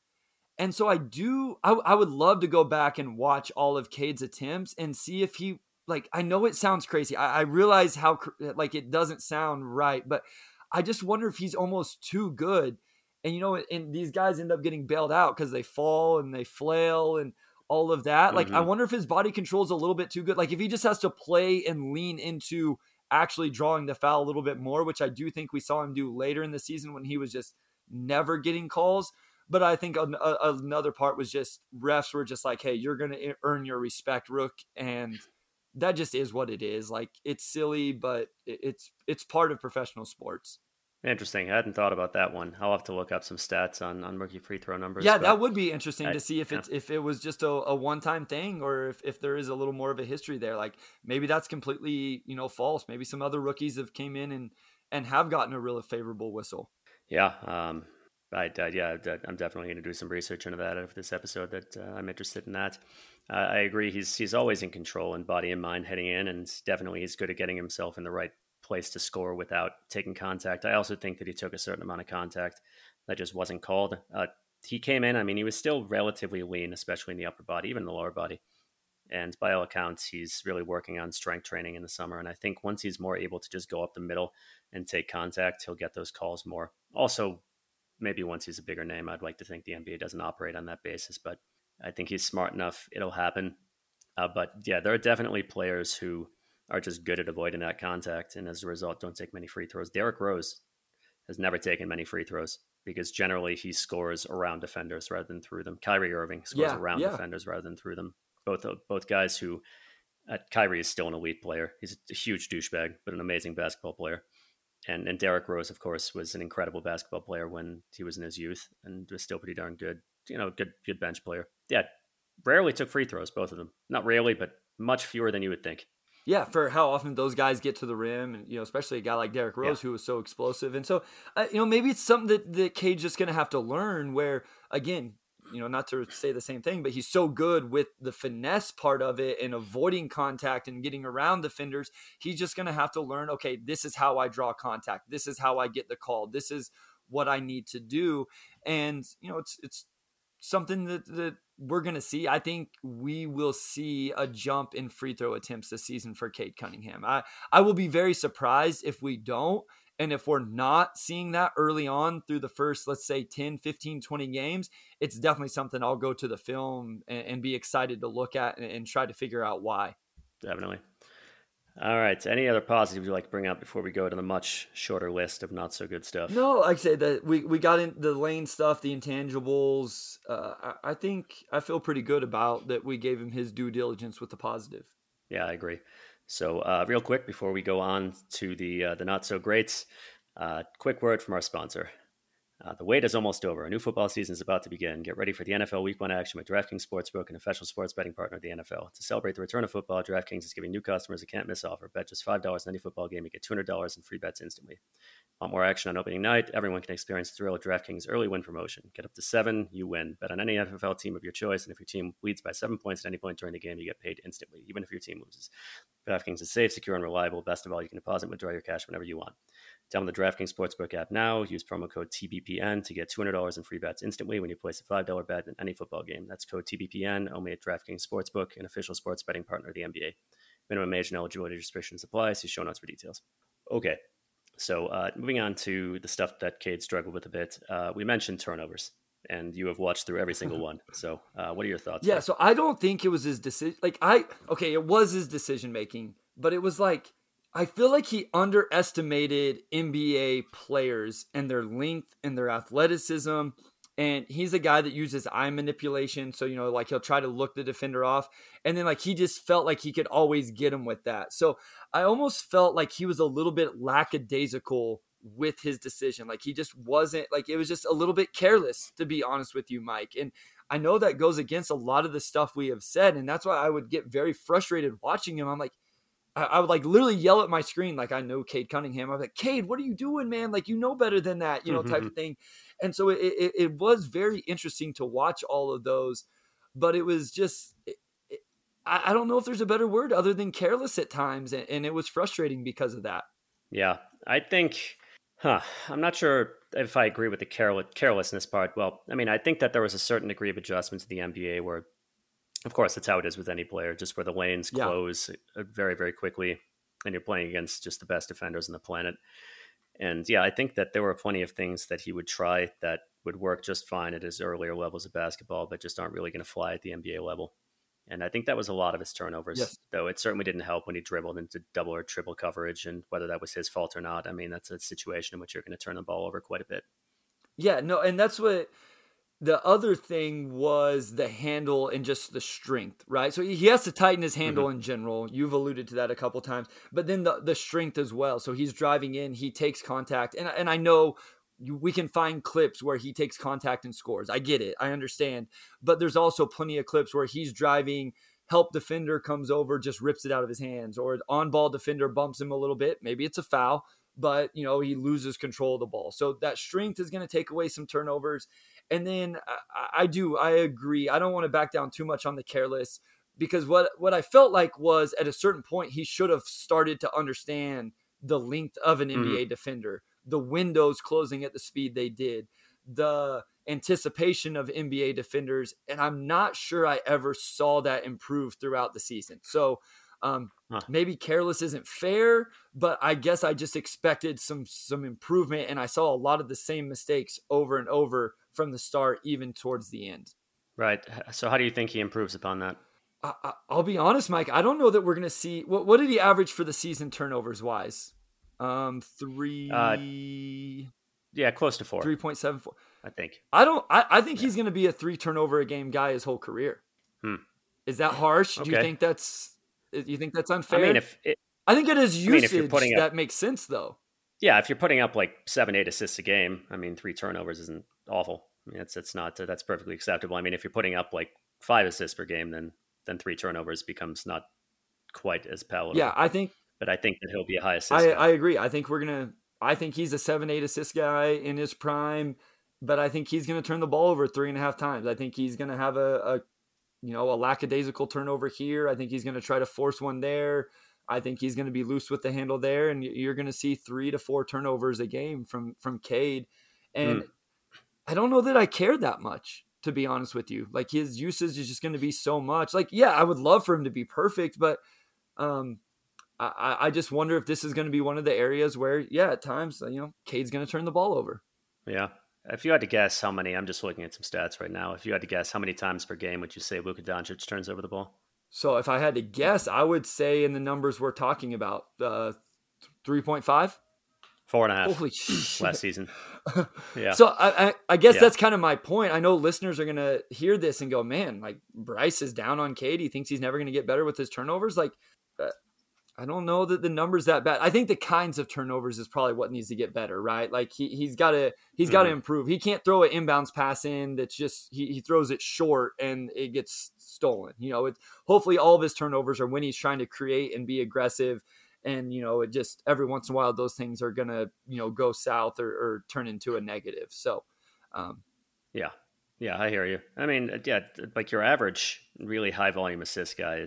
And so I do, I, I would love to go back and watch all of Cade's attempts and see if he, like, I know it sounds crazy. I, I realize how, like, it doesn't sound right, but I just wonder if he's almost too good. And, you know, and these guys end up getting bailed out because they fall and they flail and all of that. Like, I
Mhm.
wonder if his body control is a little bit too good. Like, if he just has to play and lean into actually drawing the foul a little bit more, which I do think we saw him do later in the season when he was just never getting calls. But I think an, a, another part was just refs were just like, hey, you're going to earn your respect, Rook. And that just is what it is. Like, it's silly, but it's it's part of professional sports.
Interesting. I hadn't thought about that one. I'll have to look up some stats on, on rookie free throw numbers.
Yeah, that would be interesting
I-
to see if
yeah.
it's if it was just a, a one time thing or if, if there is a little more of a history there. Like maybe that's completely you know false. Maybe some other rookies have came in and and have gotten a really favorable whistle.
Yeah, um, I, I yeah, I'm definitely going to do some research into that after this episode. That uh, I'm interested in that. Uh, I agree. He's he's always in control in body and mind heading in, and definitely he's good at getting himself in the right place to score without taking contact. I also think that he took a certain amount of contact that just wasn't called. Uh, he came in. I mean, he was still relatively lean, especially in the upper body, even the lower body. And by all accounts, he's really working on strength training in the summer. And I think once he's more able to just go up the middle and take contact, he'll get those calls more. Also, maybe once he's a bigger name, I'd like to think the NBA doesn't operate on that basis, but I think he's smart enough; it'll happen. Uh, but yeah, there are definitely players who are just good at avoiding that contact, and as a result, don't take many free throws. Derrick Rose has never taken many free throws because generally he scores around defenders rather than through them. Kyrie Irving scores yeah, around yeah. defenders rather than through them. Both both guys who, uh, Kyrie is still an elite player. He's a huge douchebag, but an amazing basketball player. And and Derrick Rose, of course, was an incredible basketball player when he was in his youth, and was still pretty darn good. You know, good good bench player. Yeah, rarely took free throws, both of them. Not rarely, but much fewer than you would think.
Yeah, for how often those guys get to the rim, and you know, especially a guy like Derrick Rose yeah. who was so explosive, and so uh, you know, maybe it's something that that Cade's just going to have to learn. Where again, you know, not to say the same thing, but he's so good with the finesse part of it and avoiding contact and getting around defenders. He's just going to have to learn. Okay, this is how I draw contact. This is how I get the call. This is what I need to do, and you know, it's it's something that that we're going to see. I think we will see a jump in free throw attempts this season for Cade Cunningham. I, I will be very surprised if we don't. And if we're not seeing that early on through the first, let's say 10, 15, 20 games, it's definitely something I'll go to the film and, and be excited to look at and, and try to figure out why.
Definitely. All right. Any other positives you'd like to bring up before we go to the much shorter list of not so good stuff?
No, like I said, that we, we got in the lane stuff, the intangibles. Uh, I, I, think I feel pretty good about that. We gave him his due diligence with the positive.
Yeah, I agree. So, uh, real quick before we go on to the uh, the not so greats, uh, quick word from our sponsor. Uh, the wait is almost over. A new football season is about to begin. Get ready for the NFL Week One action with DraftKings Sportsbook, an official sports betting partner of the NFL. To celebrate the return of football, DraftKings is giving new customers a can't miss offer. Bet just five dollars on any football game, you get two hundred dollars in free bets instantly. Want more action on opening night? Everyone can experience the thrill of DraftKings early win promotion. Get up to seven, you win. Bet on any NFL team of your choice, and if your team leads by seven points at any point during the game, you get paid instantly, even if your team loses. DraftKings is safe, secure, and reliable. Best of all, you can deposit and withdraw your cash whenever you want. Download the DraftKings Sportsbook app now. Use promo code TBPN to get $200 in free bets instantly when you place a $5 bet in any football game. That's code TBPN only at DraftKings Sportsbook, an official sports betting partner of the NBA. Minimum age and eligibility restrictions apply. See show notes for details. Okay, so uh, moving on to the stuff that Cade struggled with a bit. Uh, we mentioned turnovers, and you have watched through every single one. So, uh, what are your thoughts?
Yeah, there? so I don't think it was his decision. Like I, okay, it was his decision making, but it was like I feel like he underestimated NBA players and their length and their athleticism. And he's a guy that uses eye manipulation. So, you know, like he'll try to look the defender off. And then, like, he just felt like he could always get him with that. So I almost felt like he was a little bit lackadaisical with his decision. Like, he just wasn't, like, it was just a little bit careless, to be honest with you, Mike. And I know that goes against a lot of the stuff we have said. And that's why I would get very frustrated watching him. I'm like, I, would like literally yell at my screen like I know Cade Cunningham. I'm like, Cade, what are you doing, man? Like you know better than that, you know, type mm-hmm. of thing. And so it, it, it, was very interesting to watch all of those, but it was just it, I, I, don't know if there's a better word other than careless at times, and, and it was frustrating because of that.
Yeah, I think, huh? I'm not sure if I agree with the careless, carelessness part. Well, I mean, I think that there was a certain degree of adjustment to the NBA where of course, that's how it is with any player, just where the lanes yeah. close uh, very, very quickly, and you're playing against just the best defenders on the planet. And yeah, I think that there were plenty of things that he would try that would work just fine at his earlier levels of basketball, but just aren't really going to fly at the NBA level. And I think that was a lot of his turnovers, yes. though it certainly didn't help when he dribbled into double or triple coverage. And whether that was his fault or not, I mean, that's a situation in which you're going to turn the ball over quite a bit.
Yeah, no, and that's what the other thing was the handle and just the strength, right? So he has to tighten his handle mm-hmm. in general. You've alluded to that a couple times, but then the the strength as well. So he's driving in, he takes contact, and and I know we can find clips where he takes contact and scores. I get it, I understand, but there's also plenty of clips where he's driving. Help defender comes over, just rips it out of his hands, or on ball defender bumps him a little bit. Maybe it's a foul, but you know he loses control of the ball. So that strength is going to take away some turnovers and then I, I do, I agree. I don't want to back down too much on the careless because what what I felt like was at a certain point he should have started to understand the length of an mm-hmm. NBA defender, the windows closing at the speed they did, the anticipation of NBA defenders, and I'm not sure I ever saw that improve throughout the season. So Um, huh. Maybe careless isn't fair, but I guess I just expected some some improvement, and I saw a lot of the same mistakes over and over from the start, even towards the end.
Right. So, how do you think he improves upon that?
I, will be honest, Mike. I don't know that we're going to see. What, what did he average for the season turnovers wise? Um, three. Uh,
yeah, close to four.
Three point seven four.
I think.
I don't. I, I think yeah. he's going to be a three turnover a game guy his whole career.
Hmm.
Is that harsh? Okay. Do you think that's? You think that's unfair?
I mean, if it,
I think it is usage I mean, putting that up, makes sense, though.
Yeah, if you're putting up like seven, eight assists a game, I mean, three turnovers isn't awful. I mean, it's it's not that's perfectly acceptable. I mean, if you're putting up like five assists per game, then then three turnovers becomes not quite as palatable.
Yeah, I think.
But I think that he'll be a high assist.
I, I agree. I think we're gonna. I think he's a seven, eight assist guy in his prime, but I think he's gonna turn the ball over three and a half times. I think he's gonna have a, a you know, a lackadaisical turnover here. I think he's gonna try to force one there. I think he's going to be loose with the handle there, and you're going to see three to four turnovers a game from from Cade. And mm. I don't know that I care that much to be honest with you. Like his usage is just going to be so much. Like, yeah, I would love for him to be perfect, but um, I, I just wonder if this is going to be one of the areas where, yeah, at times, you know, Cade's going to turn the ball over.
Yeah. If you had to guess how many, I'm just looking at some stats right now. If you had to guess how many times per game would you say Luka Doncic turns over the ball?
So if I had to guess, I would say in the numbers we're talking about, uh, 3.5.
Four and a half Holy last season.
Yeah. So I, I, I guess yeah. that's kind of my point. I know listeners are gonna hear this and go, "Man, like Bryce is down on Cade. He thinks he's never gonna get better with his turnovers." Like, uh, I don't know that the numbers that bad. I think the kinds of turnovers is probably what needs to get better, right? Like he he's got to he's got to mm-hmm. improve. He can't throw an inbounds pass in that's just he, he throws it short and it gets stolen. You know, it hopefully all of his turnovers are when he's trying to create and be aggressive and you know it just every once in a while those things are gonna you know go south or, or turn into a negative so um,
yeah yeah i hear you i mean uh, yeah like your average really high volume assist guy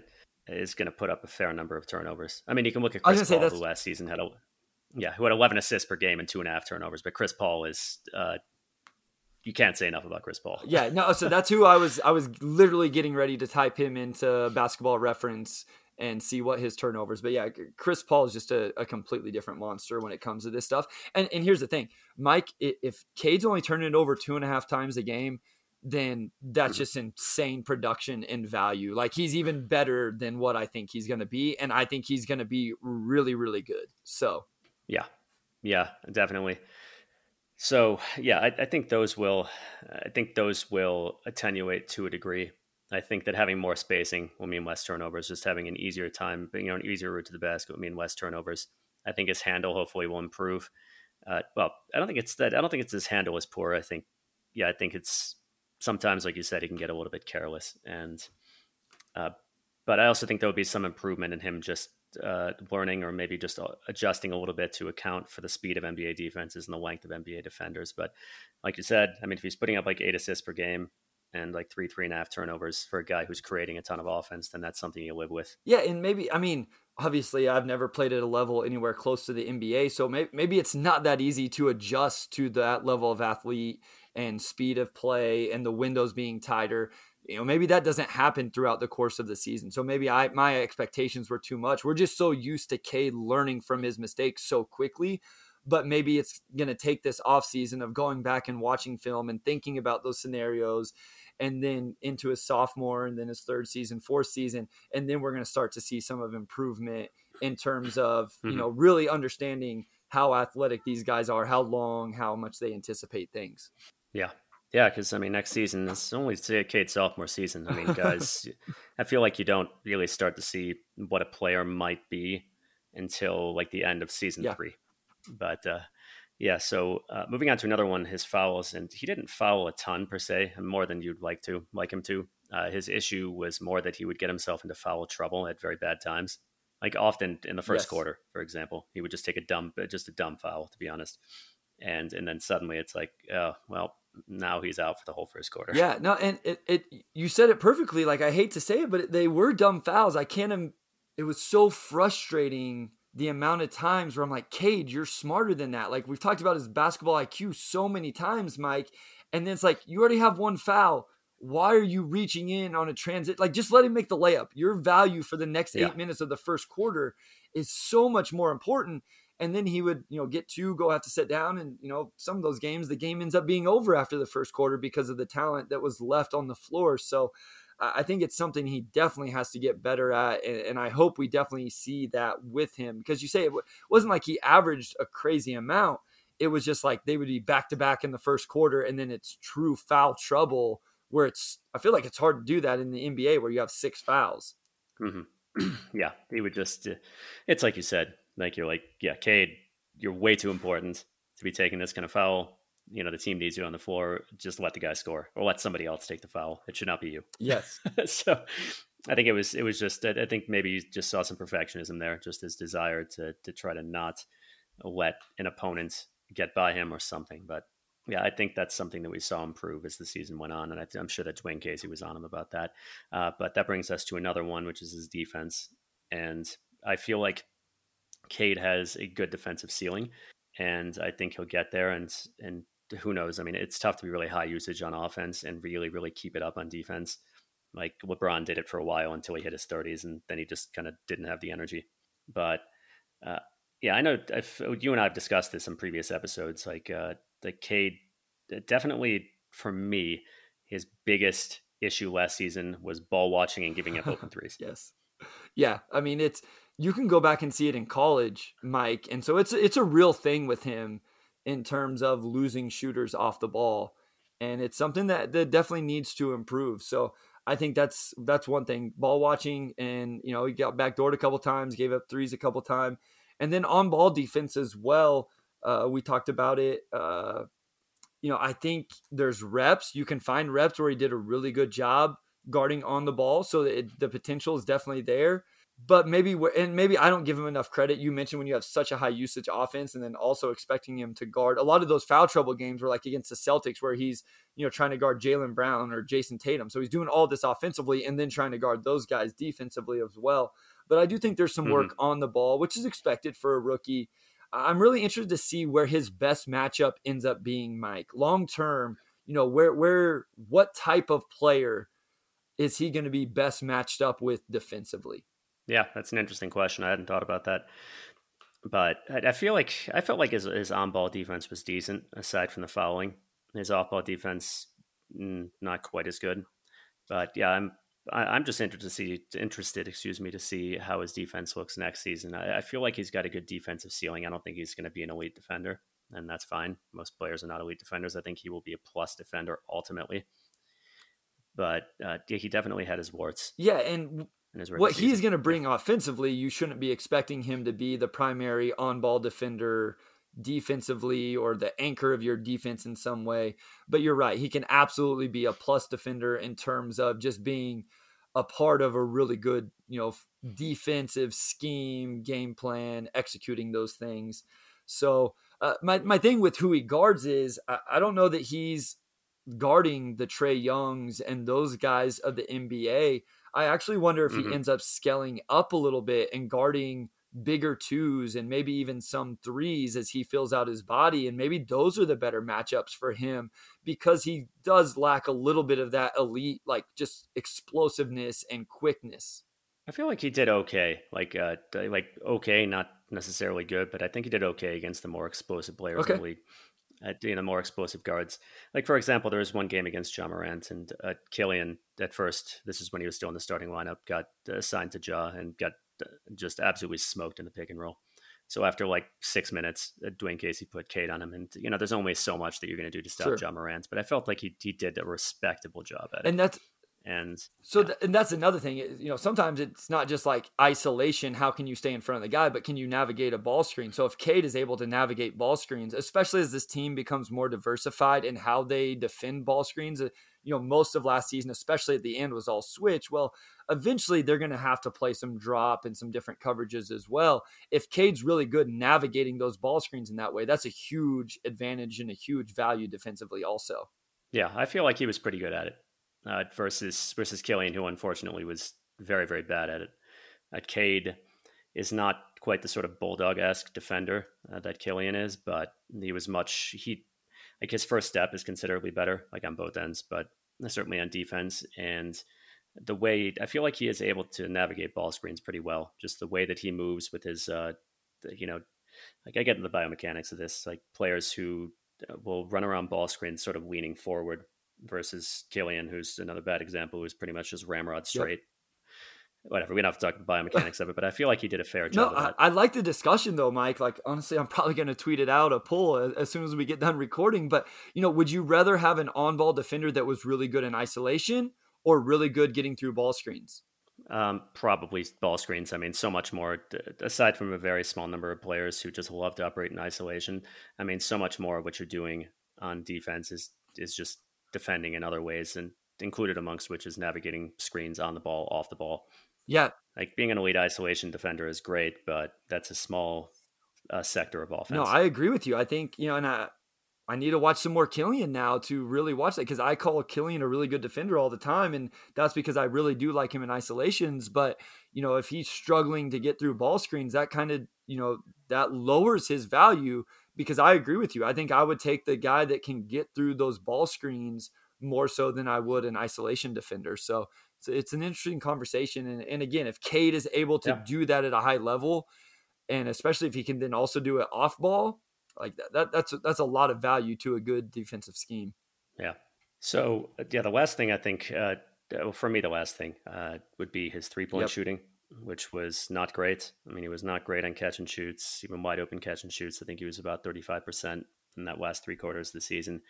is going to put up a fair number of turnovers i mean you can look at chris paul who last season had a yeah who had 11 assists per game and two and a half turnovers but chris paul is uh, you can't say enough about Chris Paul.
Yeah, no. So that's who I was. I was literally getting ready to type him into Basketball Reference and see what his turnovers. But yeah, Chris Paul is just a, a, completely different monster when it comes to this stuff. And and here's the thing, Mike, if Cade's only turning it over two and a half times a game, then that's mm-hmm. just insane production and value. Like he's even better than what I think he's going to be, and I think he's going to be really really good. So
yeah, yeah, definitely. So yeah, I, I think those will, I think those will attenuate to a degree I think that having more spacing will mean less turnovers. Just having an easier time, you know, an easier route to the basket will mean less turnovers. I think his handle hopefully will improve. Uh, well, I don't think it's that. I don't think it's his handle is poor. I think, yeah, I think it's sometimes, like you said, he can get a little bit careless. And, uh, but I also think there will be some improvement in him just uh, learning or maybe just uh, adjusting a little bit to account for the speed of NBA defenses and the length of NBA defenders. But like you said, I mean, if he's putting up like eight assists per game, and like three, three and a half turnovers for a guy who's creating a ton of offense, then that's something you live with.
Yeah, and maybe I mean, obviously, I've never played at a level anywhere close to the NBA, so maybe, maybe it's not that easy to adjust to that level of athlete and speed of play and the windows being tighter. You know, maybe that doesn't happen throughout the course of the season. So maybe I my expectations were too much. We're just so used to Cade learning from his mistakes so quickly but maybe it's going to take this off season of going back and watching film and thinking about those scenarios and then into his sophomore and then his third season, fourth season, and then we're going to start to see some of improvement in terms of mm-hmm. you know really understanding how athletic these guys are, how long, how much they anticipate things.
Yeah. Yeah, because I mean, next season is only Cade's sophomore season. I mean, guys, I feel like you don't really start to see what a player might be until like the end of season yeah. three. But uh, yeah, so uh, moving on to another one, his fouls, and he didn't foul a ton per se, more than you'd like to, like him to. Uh, his issue was more that he would get himself into foul trouble at very bad times, like often in the first yes. quarter, for example. He would just take a dumb, uh, just a dumb foul, to be honest, and and then suddenly it's like, oh well, now he's out for the whole first quarter.
Yeah, no, and it, it you said it perfectly. Like I hate to say it, but they were dumb fouls. I can't. It was so frustrating the amount of times where I'm like, Cade, you're smarter than that. Like we've talked about his basketball IQ so many times, Mike. And then it's like, you already have one foul. why are you reaching in on a transit? Like, just let him make the layup. Your value for the next yeah. eight minutes of the first quarter is so much more important. And then he would, you know, get two, go have to sit down. And, you know, some of those games, the game ends up being over after the first quarter because of the talent that was left on the floor. So I think it's something he definitely has to get better at. And, I hope we definitely see that with him because you say it wasn't like he averaged a crazy amount. It was just like they would be back to back in the first quarter and then it's true foul trouble where it's I feel like it's hard to do that in the NBA where you have six fouls.
Mm-hmm. yeah, he would just. Uh, it's like you said, like you're like, yeah, Cade, you're way too important to be taking this kind of foul. You know, the team needs you on the floor. Just let the guy score, or let somebody else take the foul. It should not be you.
Yes.
so, I think it was it was just I think maybe you just saw some perfectionism there, just his desire to to try to not let an opponent get by him or something. But yeah, I think that's something that we saw improve as the season went on, and I, am sure that Dwane Casey was on him about that. Uh, but that brings us to another one, which is his defense, and I feel like Cade has a good defensive ceiling, and I think he'll get there. And and who knows? I mean, it's tough to be really high usage on offense and really really keep it up on defense. Like LeBron did it for a while until he hit his 30s, and then he just kind of didn't have the energy. But uh, yeah, I know I've, you and I have discussed this in previous episodes. Like uh, the Cade definitely for me, his biggest issue last season was ball watching and giving up open threes.
yes. Yeah, I mean it's you can go back and see it in college, Mike, and so it's it's a real thing with him in terms of losing shooters off the ball, and it's something that that definitely needs to improve. So I think that's that's one thing. Ball watching, and you know he got backdoored a couple times, gave up threes a couple times, and then on ball defense as well. Uh, we talked about it. Uh, you know, I think there's reps. You can find reps where he did a really good job guarding on the ball, so it, the potential is definitely there. But maybe, and maybe I don't give him enough credit. You mentioned when you have such a high usage offense, and then also expecting him to guard a lot of those foul trouble games were like against the Celtics, where he's you know trying to guard Jaylen Brown or Jayson Tatum. So he's doing all this offensively, and then trying to guard those guys defensively as well. But I do think there's some work mm-hmm. on the ball, which is expected for a rookie. I'm really interested to see where his best matchup ends up being, Mike. Long term, you know, where where what type of player is he going to be best matched up with defensively?
Yeah, that's an interesting question. I hadn't thought about that. But I, feel like I felt like his, his on ball defense was decent, aside from the fouling. His off ball defense, mm, not quite as good. But yeah, I'm I, am just interested to see interested, excuse me, to see how his defense looks next season. I, I feel like he's got a good defensive ceiling. I don't think he's going to be an elite defender, and that's fine. Most players are not elite defenders. I think he will be a plus defender ultimately. But uh, he definitely had his warts.
Yeah, and what season. he's going to bring offensively, you shouldn't be expecting him to be the primary on-ball defender defensively or the anchor of your defense in some way. But you're right. He can absolutely be a plus defender in terms of just being a part of a really good, you know, defensive scheme, game plan, executing those things. So uh, my my thing with who he guards is I, I don't know that he's guarding the Trae Youngs and those guys of the NBA. I actually wonder if mm-hmm. he ends up scaling up a little bit and guarding bigger twos and maybe even some threes as he fills out his body. And maybe those are the better matchups for him because he does lack a little bit of that elite, like just explosiveness and quickness.
I feel like he did okay, like uh, like okay, not necessarily good, but I think he did okay against the more explosive players okay. in the league. Uh, you know, more explosive guards. Like for example, there was one game against Ja Morant and uh, Killian. At first, this is when he was still in the starting lineup. Got assigned to Ja and got just absolutely smoked in the pick and roll. So after like six minutes, uh, Dwane Casey put Cade on him, and you know, there's only so much that you're going to do to stop sure. Ja Morant. But I felt like he he did a respectable job at it,
and that's
and
so th- and that's another thing. You know, sometimes it's not just like isolation. How can you stay in front of the guy, but can you navigate a ball screen? So if Cade is able to navigate ball screens, especially as this team becomes more diversified in how they defend ball screens, uh, you know, most of last season, especially at the end, was all switch. Well, eventually they're going to have to play some drop and some different coverages as well. If Cade's really good navigating those ball screens in that way, that's a huge advantage and a huge value defensively, also.
Yeah, I feel like he was pretty good at it uh, versus versus Killian, who unfortunately was very very bad at it. Uh, Cade is not quite the sort of bulldog esque defender uh, that Killian is, but he was much he like his first step is considerably better, like on both ends. But certainly on defense. And the way I feel like he is able to navigate ball screens pretty well, just the way that he moves with his, uh, you know, like I get into the biomechanics of this, like players who uh, will run around ball screens sort of leaning forward versus Killian, who's another bad example, who's pretty much just ramrod straight. Yep whatever. We don't have to talk about biomechanics of it, but I feel like he did a fair job. No, I,
I, like the discussion though, Mike. Like honestly, I'm probably going to tweet it out a poll as, as, soon as we get done recording. But you know, would you rather have an on-ball defender that was really good in isolation or really good getting through ball screens?
Um, probably ball screens. I mean, so much more. Aside from a very small number of players who just love to operate in isolation, I mean, so much more of what you're doing on defense is is just defending in other ways, and included amongst which is navigating screens on the ball, off the ball.
Yeah.
Like being an elite isolation defender is great, but that's a small uh, sector of offense.
No, I agree with you. I think, you know, and I, I need to watch some more Killian now to really watch that because I call Killian a really good defender all the time. And that's because I really do like him in isolations. But, you know, if he's struggling to get through ball screens, that kind of, you know, that lowers his value because I agree with you. I think I would take the guy that can get through those ball screens more so than I would an isolation defender. So it's, it's an interesting conversation. And, and again, if Cade is able to yeah. do that at a high level, and especially if he can then also do it off ball, like that, that that's that's a lot of value to a good defensive scheme.
Yeah. So uh, yeah, the last thing I think, uh, for me, the last thing uh, would be his three point yep. shooting, which was not great. I mean, he was not great on catch and shoots, even wide open catch and shoots. I think he was about thirty five percent in that last three quarters of the season,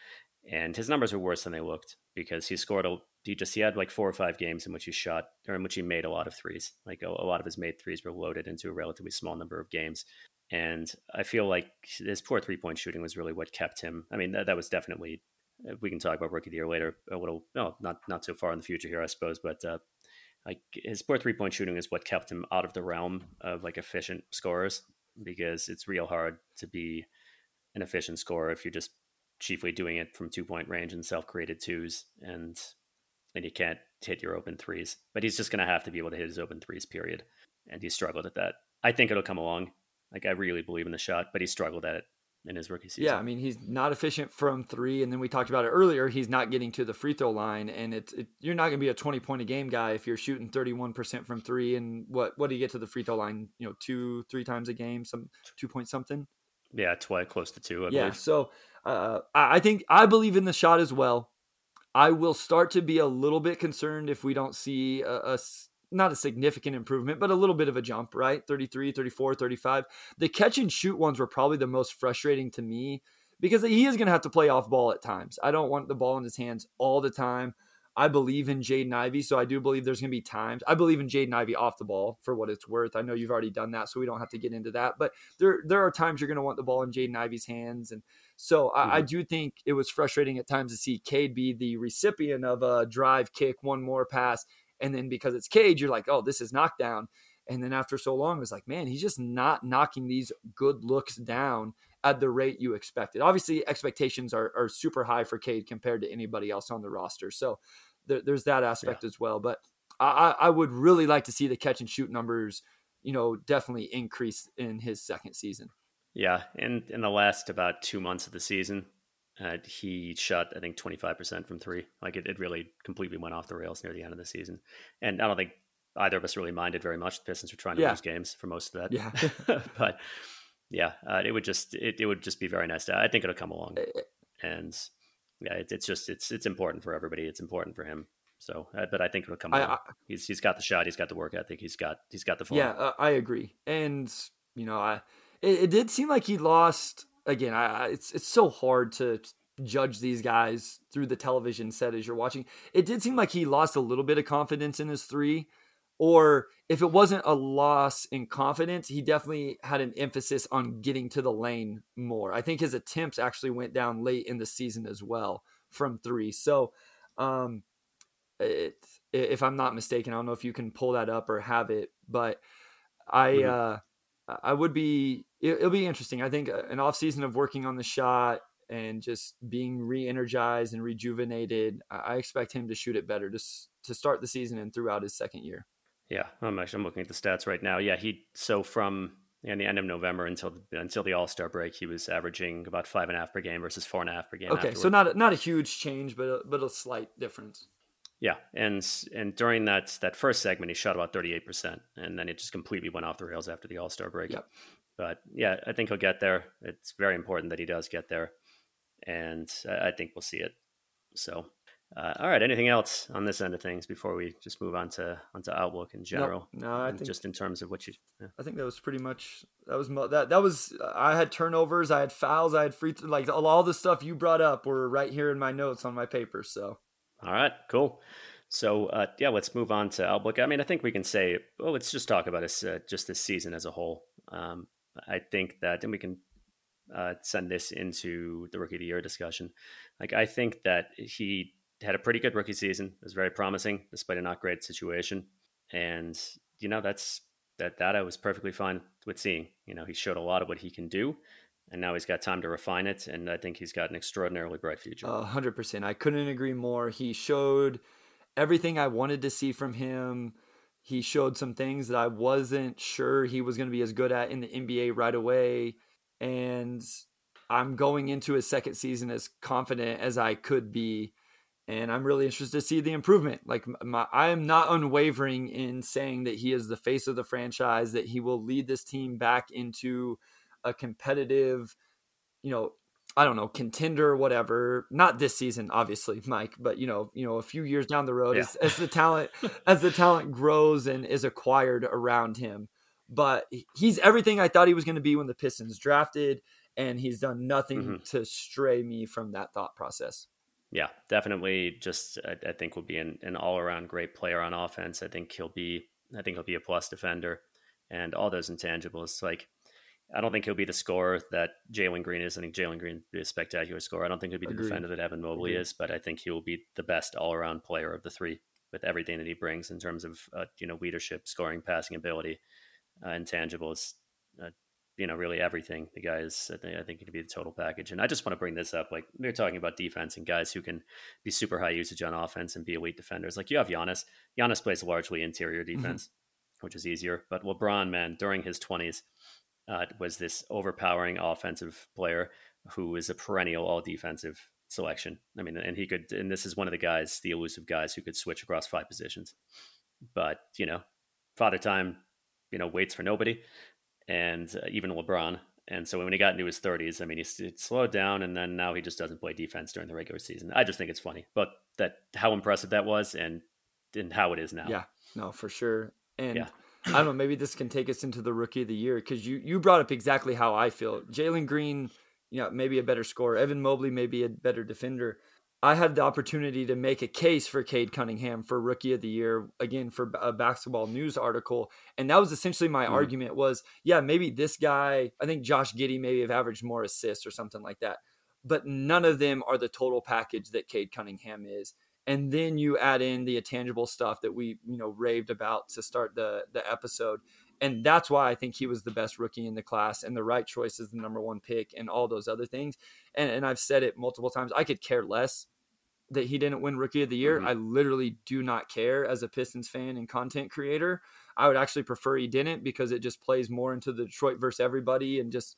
and his numbers were worse than they looked because he scored a he just he had like four or five games in which he shot or in which he made a lot of threes like a, a lot of his made threes were loaded into a relatively small number of games and i feel like his poor three point shooting was really what kept him i mean that, that was definitely uh, we can talk about rookie of the year later a little no not not so far in the future here i suppose but uh, like his poor three point shooting is what kept him out of the realm of like efficient scorers because it's real hard to be an efficient scorer if you're just chiefly doing it from two point range and self created twos, and and you can't hit your open threes. But he's just to have to be able to hit his open threes, period. And he struggled at that. I think it'll come along. Like I really believe in the shot, but he struggled at it in his rookie season.
Yeah, I mean he's not efficient from three, and then we talked about it earlier. He's not getting to the free throw line, and it's it, you're not going to be a 20 point a game guy if you're shooting 31 percent from three. And what what do you get to the free throw line? You know, two three times a game, some two point something.
Yeah, twice close to two. I
yeah,
believe.
so uh, I think I believe in the shot as well. I will start to be a little bit concerned if we don't see a, a not a significant improvement, but a little bit of a jump, right? 33, 34, 35. The catch and shoot ones were probably the most frustrating to me because he is going to have to play off ball at times. I don't want the ball in his hands all the time. I believe in Jaden Ivey, so I do believe there's going to be times. I believe in Jaden Ivey off the ball for what it's worth. I know you've already done that, so we don't have to get into that. But there there are times you're going to want the ball in Jaden Ivey's hands, and so mm-hmm. I, I, do think it was frustrating at times to see Cade be the recipient of a drive, kick, one more pass, and then because it's Cade, you're like, oh, this is knockdown. And then after so long, it's like, man, he's just not knocking these good looks down at the rate you expected. Obviously, expectations are, are super high for Cade compared to anybody else on the roster. So there, there's that aspect yeah. as well. But I, I would really like to see the catch and shoot numbers, you know, definitely increase in his second season.
Yeah, in in the last about two months of the season, uh, he shot I think twenty five percent from three. Like it, it really completely went off the rails near the end of the season, and I don't think either of us really minded very much. The Pistons were trying to yeah. lose games for most of that.
Yeah,
but yeah, uh, it would just it, it would just be very nice. To, I think it'll come along, eh, eh. and yeah, it, it's just it's it's important for everybody. It's important for him. So, uh, but I think it'll come. I, I, he's he's got the shot. He's got the work ethic. He's got he's got the form.
Yeah, uh, I agree. And you know, I it, it, did seem like he lost again. I, it's it's so hard to judge these guys through the television set as you're watching. It did seem like he lost a little bit of confidence in his three or if it wasn't a loss in confidence, he definitely had an emphasis on getting to the lane more. I think his attempts actually went down late in the season as well from three. So, um, it, if I'm not mistaken, I don't know if you can pull that up or have it, but I, mm-hmm. uh, I would be, it, will be interesting. I think uh, an off season of working on the shot and just being re-energized and rejuvenated. I expect him to shoot it better just to start the season and throughout his second year.
Yeah, I'm actually I'm looking at the stats right now. Yeah, he so from in the end of November until the, until the All Star break, he was averaging about five and a half per game versus four and a half per game.
Okay,
afterward.
so not a, not a huge change, but a, but a slight difference.
Yeah, and and during that that first segment, he shot about thirty eight percent, and then it just completely went off the rails after the All Star break.
Yep.
But yeah, I think he'll get there. It's very important that he does get there, and I think we'll see it. So, uh, all right. Anything else on this end of things before we just move on to onto outlook in general?
No, no I think
just in terms of what you. Yeah.
I think that was pretty much that was that that was. I had turnovers, I had fouls, I had free like all the stuff you brought up were right here in my notes on my paper. So
all right, cool. So uh, yeah, let's move on to outlook. I mean, I think we can say, well, let's just talk about this, uh, just this season as a whole. Um, I think that, and we can uh, send this into the rookie of the year discussion. Like, I think that he had a pretty good rookie season. It was very promising, despite a not great situation. And you know, that's that that I was perfectly fine with seeing. You know, he showed a lot of what he can do and now he's got time to refine it. And I think he's got an extraordinarily bright future.
hundred percent. I couldn't agree more. He showed everything I wanted to see from him. He showed some things that I wasn't sure he was going to be as good at in the NBA right away. And I'm going into his second season as confident as I could be. And I'm really interested to see the improvement. Like my, I am not unwavering in saying that he is the face of the franchise, that he will lead this team back into a competitive, you know, I don't know, contender, whatever. Not this season, obviously, Mike, but you know, you know, a few years down the road, yeah. as, as the talent as the talent grows and is acquired around him. But he's everything I thought he was going to be when the Pistons drafted, and he's done nothing mm-hmm. to stray me from that thought process.
Yeah, definitely. Just I, I think will be an, an all around great player on offense. I think he'll be. I think he'll be a plus defender, and all those intangibles like I don't think he'll be the scorer that Jalen Green is. I think Jalen Green will be a spectacular scorer. I don't think he'll be the Agreed. defender that Evan Mobley Agreed. is, but I think he will be the best all around player of the three with everything that he brings in terms of uh, you know leadership, scoring, passing ability, uh, intangibles. Uh, you know, really everything. The guy is, I think, I think, going to be the total package. And I just want to bring this up. Like we are talking about defense and guys who can be super high usage on offense and be elite defenders. Like you have Giannis. Giannis plays largely interior mm-hmm. defense, mm-hmm. which is easier. But LeBron, man, during his twenties, uh, was this overpowering offensive player who is a perennial all defensive selection. I mean, and he could, and this is one of the guys, the elusive guys who could switch across five positions. But, you know, Father Time, you know, waits for nobody, and uh, even LeBron. And so when he got into his 30s, I mean, he slowed down, and then now he just doesn't play defense during the regular season. I just think it's funny, but that how impressive that was, and and how it is now.
Yeah, no, for sure. And yeah. I don't know. Maybe this can take us into the rookie of the year because you you brought up exactly how I feel. Jalen Green, you know, maybe a better scorer. Evan Mobley, maybe a better defender. I had the opportunity to make a case for Cade Cunningham for rookie of the year again for a basketball news article, and that was essentially my mm. argument. Was yeah, maybe this guy. I think Josh Giddey maybe have averaged more assists or something like that, but none of them are the total package that Cade Cunningham is and then you add in the intangible stuff that we you know raved about to start the the episode and that's why I think he was the best rookie in the class and the right choice is the number one pick and all those other things. And, and I've said it multiple times. I could care less that he didn't win rookie of the year. Mm-hmm. I literally do not care as a Pistons fan and content creator. I would actually prefer he didn't because it just plays more into the Detroit versus everybody and just,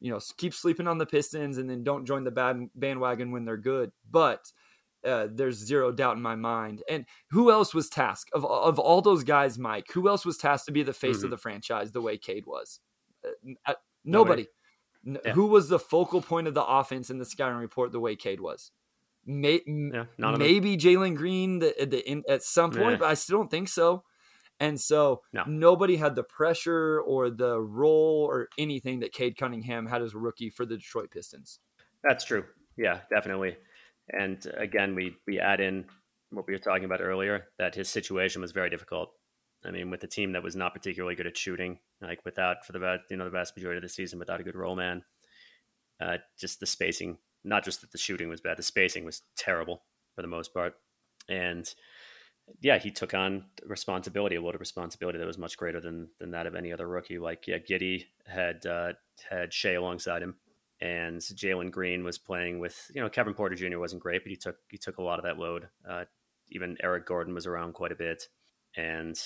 you know, keep sleeping on the Pistons and then don't join the bad bandwagon when they're good. But uh, there's zero doubt in my mind. And who else was tasked of of all those guys, Mike? Who else was tasked to be the face mm-hmm. of the franchise the way Cade was? Uh, uh, nobody. nobody. Yeah. Who was the focal point of the offense in the scouting report the way Cade was? May, yeah, maybe Jalen Green the, the in, at some point, but I still don't think so. And so no. nobody had the pressure or the role or anything that Cade Cunningham had as a rookie for the Detroit Pistons.
That's true. Yeah, definitely. And again, we we add in what we were talking about earlier that his situation was very difficult. I mean, with a team that was not particularly good at shooting, like without for the you know the vast majority of the season without a good roll man, uh, just the spacing. Not just that the shooting was bad, the spacing was terrible for the most part, and yeah, he took on responsibility, a load of responsibility that was much greater than than that of any other rookie. Like yeah, Giddey had uh, had Shai alongside him, and Jalen Green was playing with you know Kevin Porter Jr. wasn't great, but he took he took a lot of that load. Uh, even Eric Gordon was around quite a bit, and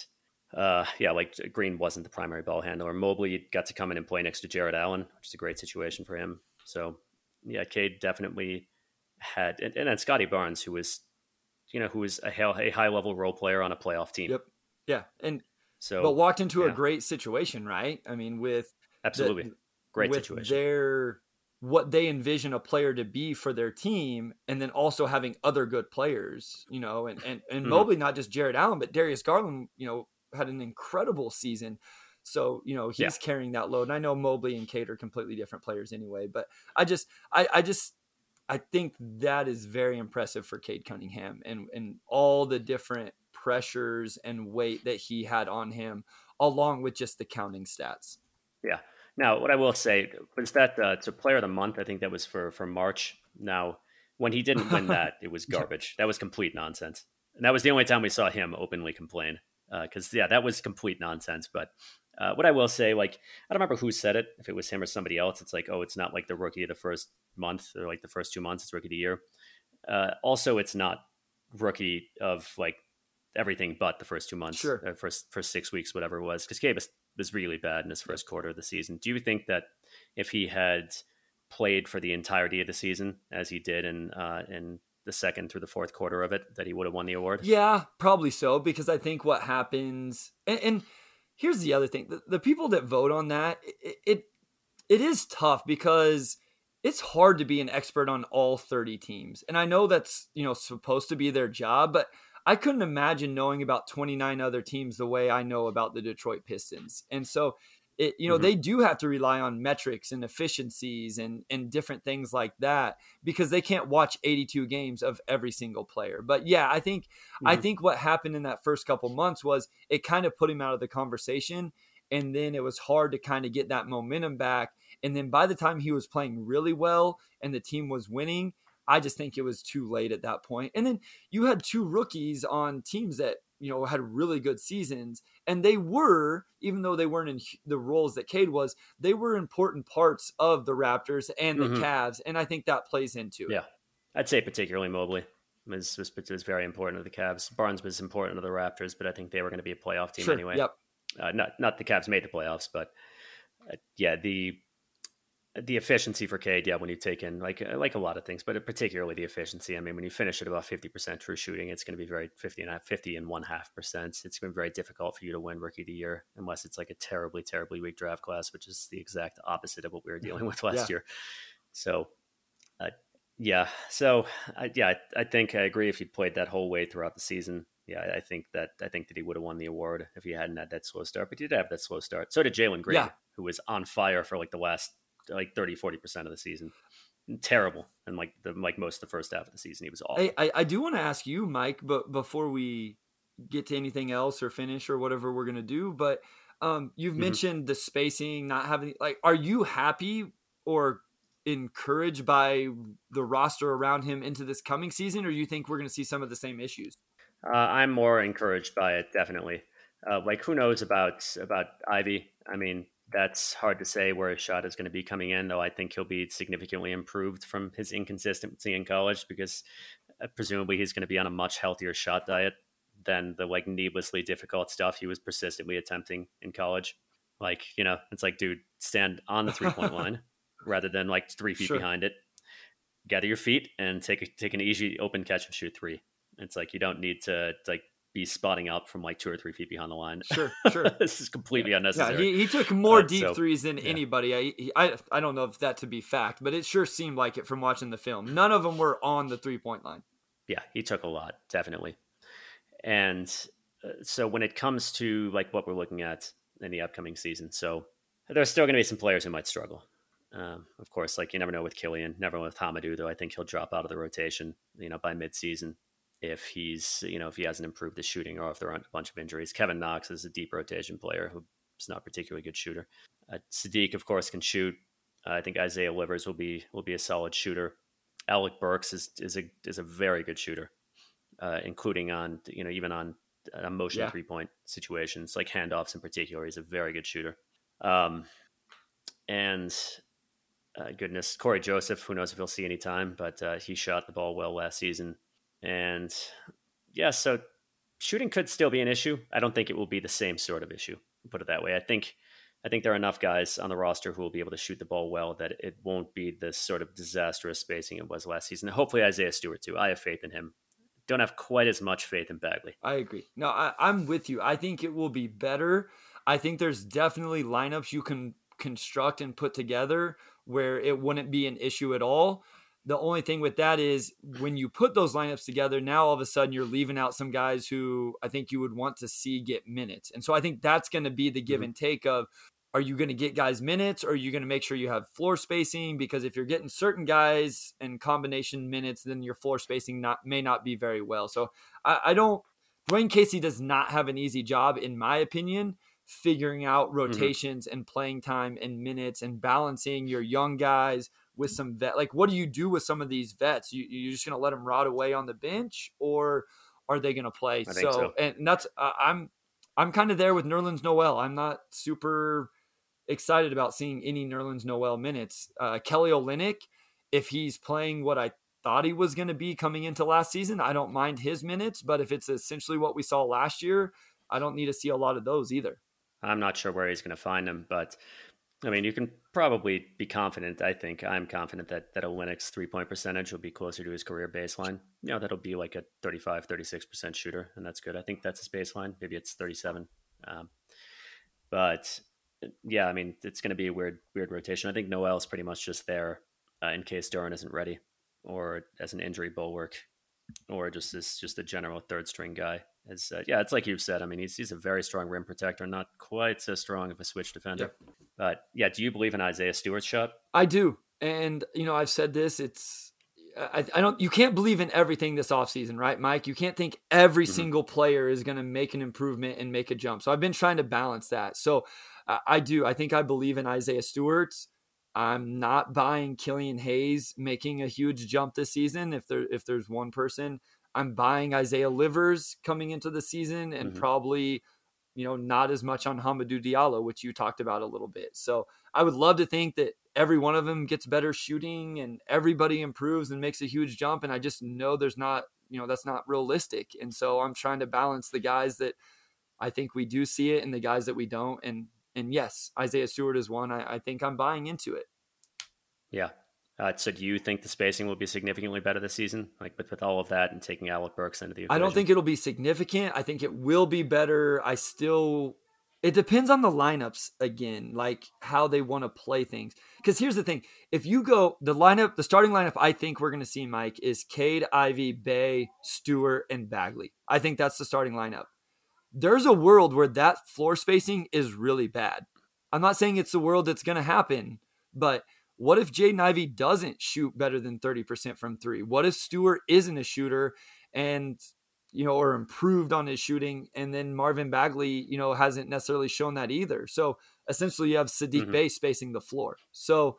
uh, yeah, like Green wasn't the primary ball handler. Mobley got to come in and play next to Jarrett Allen, which is a great situation for him. So yeah, Cade definitely had, and, and then Scottie Barnes, who was, you know, who was a, a high level role player on a playoff team.
Yep. Yeah, and so but walked into yeah. a great situation, right? I mean, with
absolutely the, great
with
situation.
Their what they envision a player to be for their team, and then also having other good players, you know, and and and mm-hmm. Mobley, not just Jarrett Allen, but Darius Garland, you know, had an incredible season. So, you know, he's yeah. carrying that load. And I know Mobley and Cade are completely different players anyway, but I just I, I just I think that is very impressive for Cade Cunningham and and all the different pressures and weight that he had on him, along with just the counting stats.
Yeah. Now, what I will say was that uh, to player of the month, I think that was for for March. Now, when he didn't win that, it was garbage. That was complete nonsense, and that was the only time we saw him openly complain because uh, yeah, that was complete nonsense. But uh, what I will say, like I don't remember who said it, if it was him or somebody else. It's like, oh, it's not like the rookie of the first month or like the first two months. It's rookie of the year. Uh, also, it's not rookie of like everything but the first two months,
sure.
uh, first first six weeks, whatever it was. Because Gabe was, really bad in his first quarter of the season. Do you think that if he had played for the entirety of the season as he did in uh, in the second through the fourth quarter of it that he would have won the award?
Yeah, probably so. Because I think what happens, and, and here's the other thing: the, the, people that vote on that, it, it it is tough because it's hard to be an expert on all 30 teams, and I know that's you know supposed to be their job, but I couldn't imagine knowing about 29 other teams the way I know about the Detroit Pistons, and so it, you know mm-hmm. they do have to rely on metrics and efficiencies and and different things like that because they can't watch 82 games of every single player but yeah i think mm-hmm. i think what happened in that first couple months was it kind of put him out of the conversation and then it was hard to kind of get that momentum back and then by the time he was playing really well and the team was winning I just think it was too late at that point. And then you had two rookies on teams that you know had really good seasons and they were even though they weren't in the roles that Cade was they were important parts of the Raptors and the mm-hmm. Cavs and I think that plays into it.
yeah I'd say particularly Mobley was, was, was very important to the Cavs Barnes was important to the Raptors but I think they were going to be a playoff team
sure.
anyway
yep
uh, not not the Cavs made the playoffs but uh, yeah the the efficiency for Cade, yeah, when you take in like uh, like a lot of things, but particularly the efficiency. I mean, when you finish at about fifty percent true shooting, it's going to be very 50 and 50 and one half percent. It's going to be very difficult for you to win Rookie of the Year unless it's like a terribly terribly weak draft class, which is the exact opposite of what we were dealing with last yeah. year. So, uh, yeah, so uh, yeah, I, I, think I agree. If he'd played that whole way throughout the season, yeah, I think that I think that he would have won the award if he hadn't had that slow start. But he did have that slow start. So did Jalen Green, yeah. who was on fire for like the last like 30, 40% of the season. Terrible. And like the like most of the first half of the season, he was awful.
Hey, I, I do want to ask you, Mike, but before we get to anything else or finish or whatever we're gonna do, but um, you've mm-hmm. mentioned the spacing, not having like, are you happy or encouraged by the roster around him into this coming season, or do you think we're going to see some of the same issues?
Uh, I'm more encouraged by it, definitely. Uh, like, who knows about about Ivey? I mean, that's hard to say where his shot is going to be coming in, though I think he'll be significantly improved from his inconsistency in college because uh, presumably he's going to be on a much healthier shot diet than the like needlessly difficult stuff he was persistently attempting in college. Like, you know, it's like, dude, stand on the three point line rather than like three feet sure. behind it. Gather your feet and take a, take an easy open catch and shoot three. It's like you don't need to like be spotting up from like two or three feet behind the line.
Sure, sure.
this is completely unnecessary.
Yeah, he, he took more deep so, threes than yeah. anybody. I, I I don't know if that to be fact, but it sure seemed like it from watching the film. None of them were on the three point line.
Yeah, he took a lot, definitely. And uh, so when it comes to like what we're looking at in the upcoming season, so there's still going to be some players who might struggle. Um, of course, like you never know with Killian, never know with Hamidou, though I think he'll drop out of the rotation, you know, by midseason if he's you know if he hasn't improved the shooting or if there aren't a bunch of injuries. Kevin Knox is a deep rotation player who's not a particularly good shooter. Uh, Saddiq, of course, can shoot. Uh, I think Isaiah Livers will be will be a solid shooter. Alec Burks is is a is a very good shooter, uh, including on you know even on a motion yeah. three point situations like handoffs in particular. He's a very good shooter. Um, and uh, goodness, Cory Joseph. Who knows if he'll see any time, but uh, he shot the ball well last season. And yeah, so shooting could still be an issue. I don't think it will be the same sort of issue. Put it that way. I think I think there are enough guys on the roster who will be able to shoot the ball well that it won't be the sort of disastrous spacing it was last season. Hopefully, Isaiah Stewart too. I have faith in him. Don't have quite as much faith in Bagley.
I agree. No, I, I'm with you. I think it will be better. I think there's definitely lineups you can construct and put together where it wouldn't be an issue at all. The only thing with that is when you put those lineups together, now all of a sudden you're leaving out some guys who I think you would want to see get minutes. And so I think that's going to be the give mm-hmm. and take of are you going to get guys minutes or are you going to make sure you have floor spacing because if you're getting certain guys and combination minutes then your floor spacing not may not be very well so i, I don't dwane casey does not have an easy job in my opinion figuring out mm-hmm. rotations mm-hmm. and playing time and minutes and balancing your young guys with some vet like what do you do with some of these vets? You, you're just going to let them rot away on the bench or are they going to play so, so, and that's uh, i'm i'm kind of there with nerlens noel. I'm not super excited about seeing any nerlens noel minutes. Uh, kelly olynyk if he's playing what i thought he was going to be coming into last season i don't mind his minutes but if it's essentially what we saw last year i don't need to see a lot of those either.
I'm not sure where he's going to find them, but I mean, you can probably be confident. I think I'm confident that that Olynyk's three point percentage will be closer to his career baseline. You know, that'll be like a 35, 36 percent shooter, and that's good. I think that's his baseline. Maybe it's 37. Um, but yeah, I mean, it's going to be a weird, weird rotation. I think Noel's pretty much just there uh, in case Duren isn't ready, or as an injury bulwark, or just as just a general third string guy. Is uh, yeah, it's like you've said. I mean, he's he's a very strong rim protector, not quite so strong of a switch defender. Yep. But yeah, do you believe in Isaiah Stewart's shot?
I do, and you know, I've said this. It's I, I don't. You can't believe in everything this offseason, right, Mike? You can't think every mm-hmm. single player is going to make an improvement and make a jump. So I've been trying to balance that. So uh, I do. I think I believe in Isaiah Stewart's. I'm not buying Killian Hayes making a huge jump this season. If there if there's one person I'm buying Isaiah Livers coming into the season and mm-hmm. probably, you know, not as much on Hamidou Diallo, which you talked about a little bit. So I would love to think that every one of them gets better shooting and everybody improves and makes a huge jump. And I just know there's not, you know, that's not realistic. And so I'm trying to balance the guys that I think we do see it and the guys that we don't. And and yes, Isaiah Stewart is one. I, I think I'm buying into it.
Yeah, uh, so do you think the spacing will be significantly better this season, like with, with all of that and taking Alec Burks into the equation?
I don't think it'll be significant. I think it will be better. I still, it depends on the lineups again, like how they want to play things. Because here's the thing: if you go the lineup, the starting lineup, I think we're going to see Mike is Cade, Ivey, Bey, Stewart, and Bagley. I think that's the starting lineup. There's a world where that floor spacing is really bad. I'm not saying it's the world that's going to happen, but what if Jaden Ivey doesn't shoot better than 30% from three? What if Stewart isn't a shooter and, you know, or improved on his shooting and then Marvin Bagley, you know, hasn't necessarily shown that either? So essentially you have Saddiq mm-hmm. Bey spacing the floor. So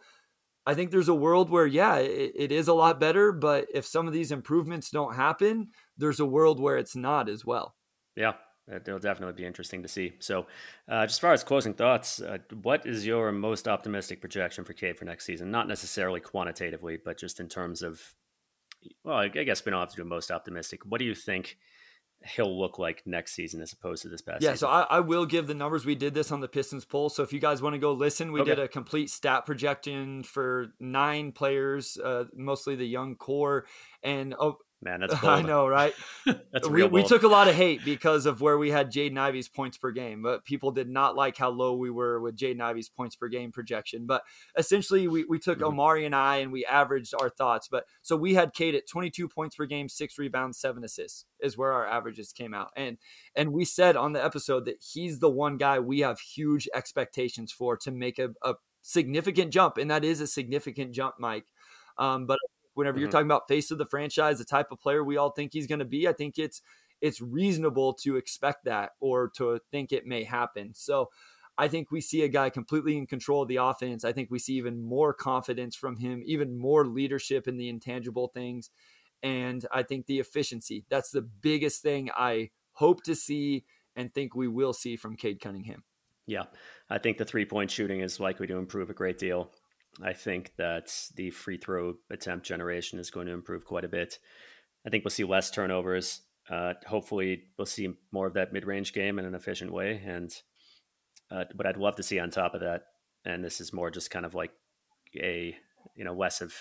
I think there's a world where, yeah, it, it is a lot better, but if some of these improvements don't happen, there's a world where it's not as well.
Yeah, it'll definitely be interesting to see. So, uh, just as far as closing thoughts, uh, what is your most optimistic projection for Cade for next season? Not necessarily quantitatively, but just in terms of, well, I guess we don't have to do most optimistic. What do you think he'll look like next season as opposed to this past
yeah,
season?
so I, I, will give the numbers. We did this on the Pistons Pulse. So if you guys want to go listen, we okay. did a complete stat projection for nine players, uh, mostly the young core. And oh,
Man, that's bold. I
know, right?
that's
we,
we
took a lot of hate because of where we had Jaden Ivey's points per game, but people did not like how low we were with Jaden Ivey's points per game projection. But essentially, we, we took mm-hmm. Omari and I and we averaged our thoughts. But so we had Cade at 22 points per game, six rebounds, seven assists is where our averages came out. And and we said on the episode that he's the one guy we have huge expectations for to make a, a significant jump, and that is a significant jump, Mike. Um, but whenever mm-hmm. you're talking about face of the franchise, the type of player we all think he's going to be, I think it's it's reasonable to expect that or to think it may happen. So I think we see a guy completely in control of the offense. I think we see even more confidence from him, even more leadership in the intangible things. And I think the efficiency, that's the biggest thing I hope to see and think we will see from Cade Cunningham.
Yeah, I think the three point shooting is likely to improve a great deal. I think that the free throw attempt generation is going to improve quite a bit. I think we'll see less turnovers. Uh, hopefully, we'll see more of that mid-range game in an efficient way. And uh, but I'd love to see on top of that, and this is more just kind of like a you know less of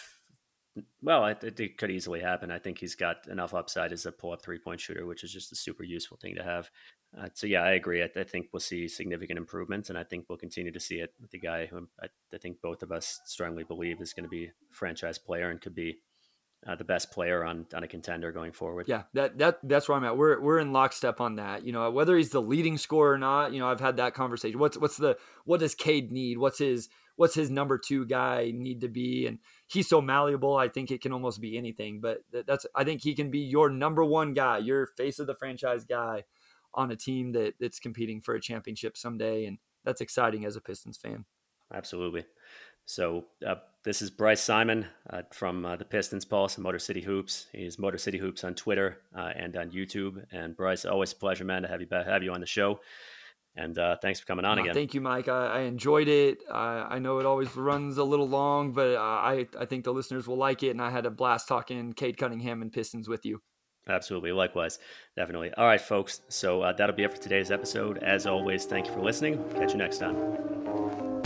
well, it, it, could easily happen. I think he's got enough upside as a pull-up three-point shooter, which is just a super useful thing to have. Uh, so yeah, I agree. I, I, think we'll see significant improvements, and I think we'll continue to see it with the guy who I, I think both of us strongly believe is going to be franchise player and could be uh, the best player on on a contender going forward.
Yeah, that that that's where I'm at. We're we're in lockstep on that. You know, whether he's the leading scorer or not. You know, I've had that conversation. What's what's the what does Cade need? What's his what's his number two guy need to be? And he's so malleable. I think it can almost be anything. But that's I think he can be your number one guy, your face of the franchise guy on a team that that's competing for a championship someday. And that's exciting as a Pistons fan.
Absolutely. So uh, this is Bryce Simon uh, from uh, the Pistons Pulse and Motor City Hoops. He's Motor City Hoops on Twitter uh, and on YouTube. And Bryce, always a pleasure, man, to have you have you on the show. And uh, thanks for coming on again.
Thank you, Mike. I, I enjoyed it. I know it always runs a little long, but uh, I I think the listeners will like it. And I had a blast talking Cade Cunningham and Pistons with you.
Absolutely. Likewise. Definitely. All right, folks. So uh, that'll be it for today's episode. As always, thank you for listening. Catch you next time.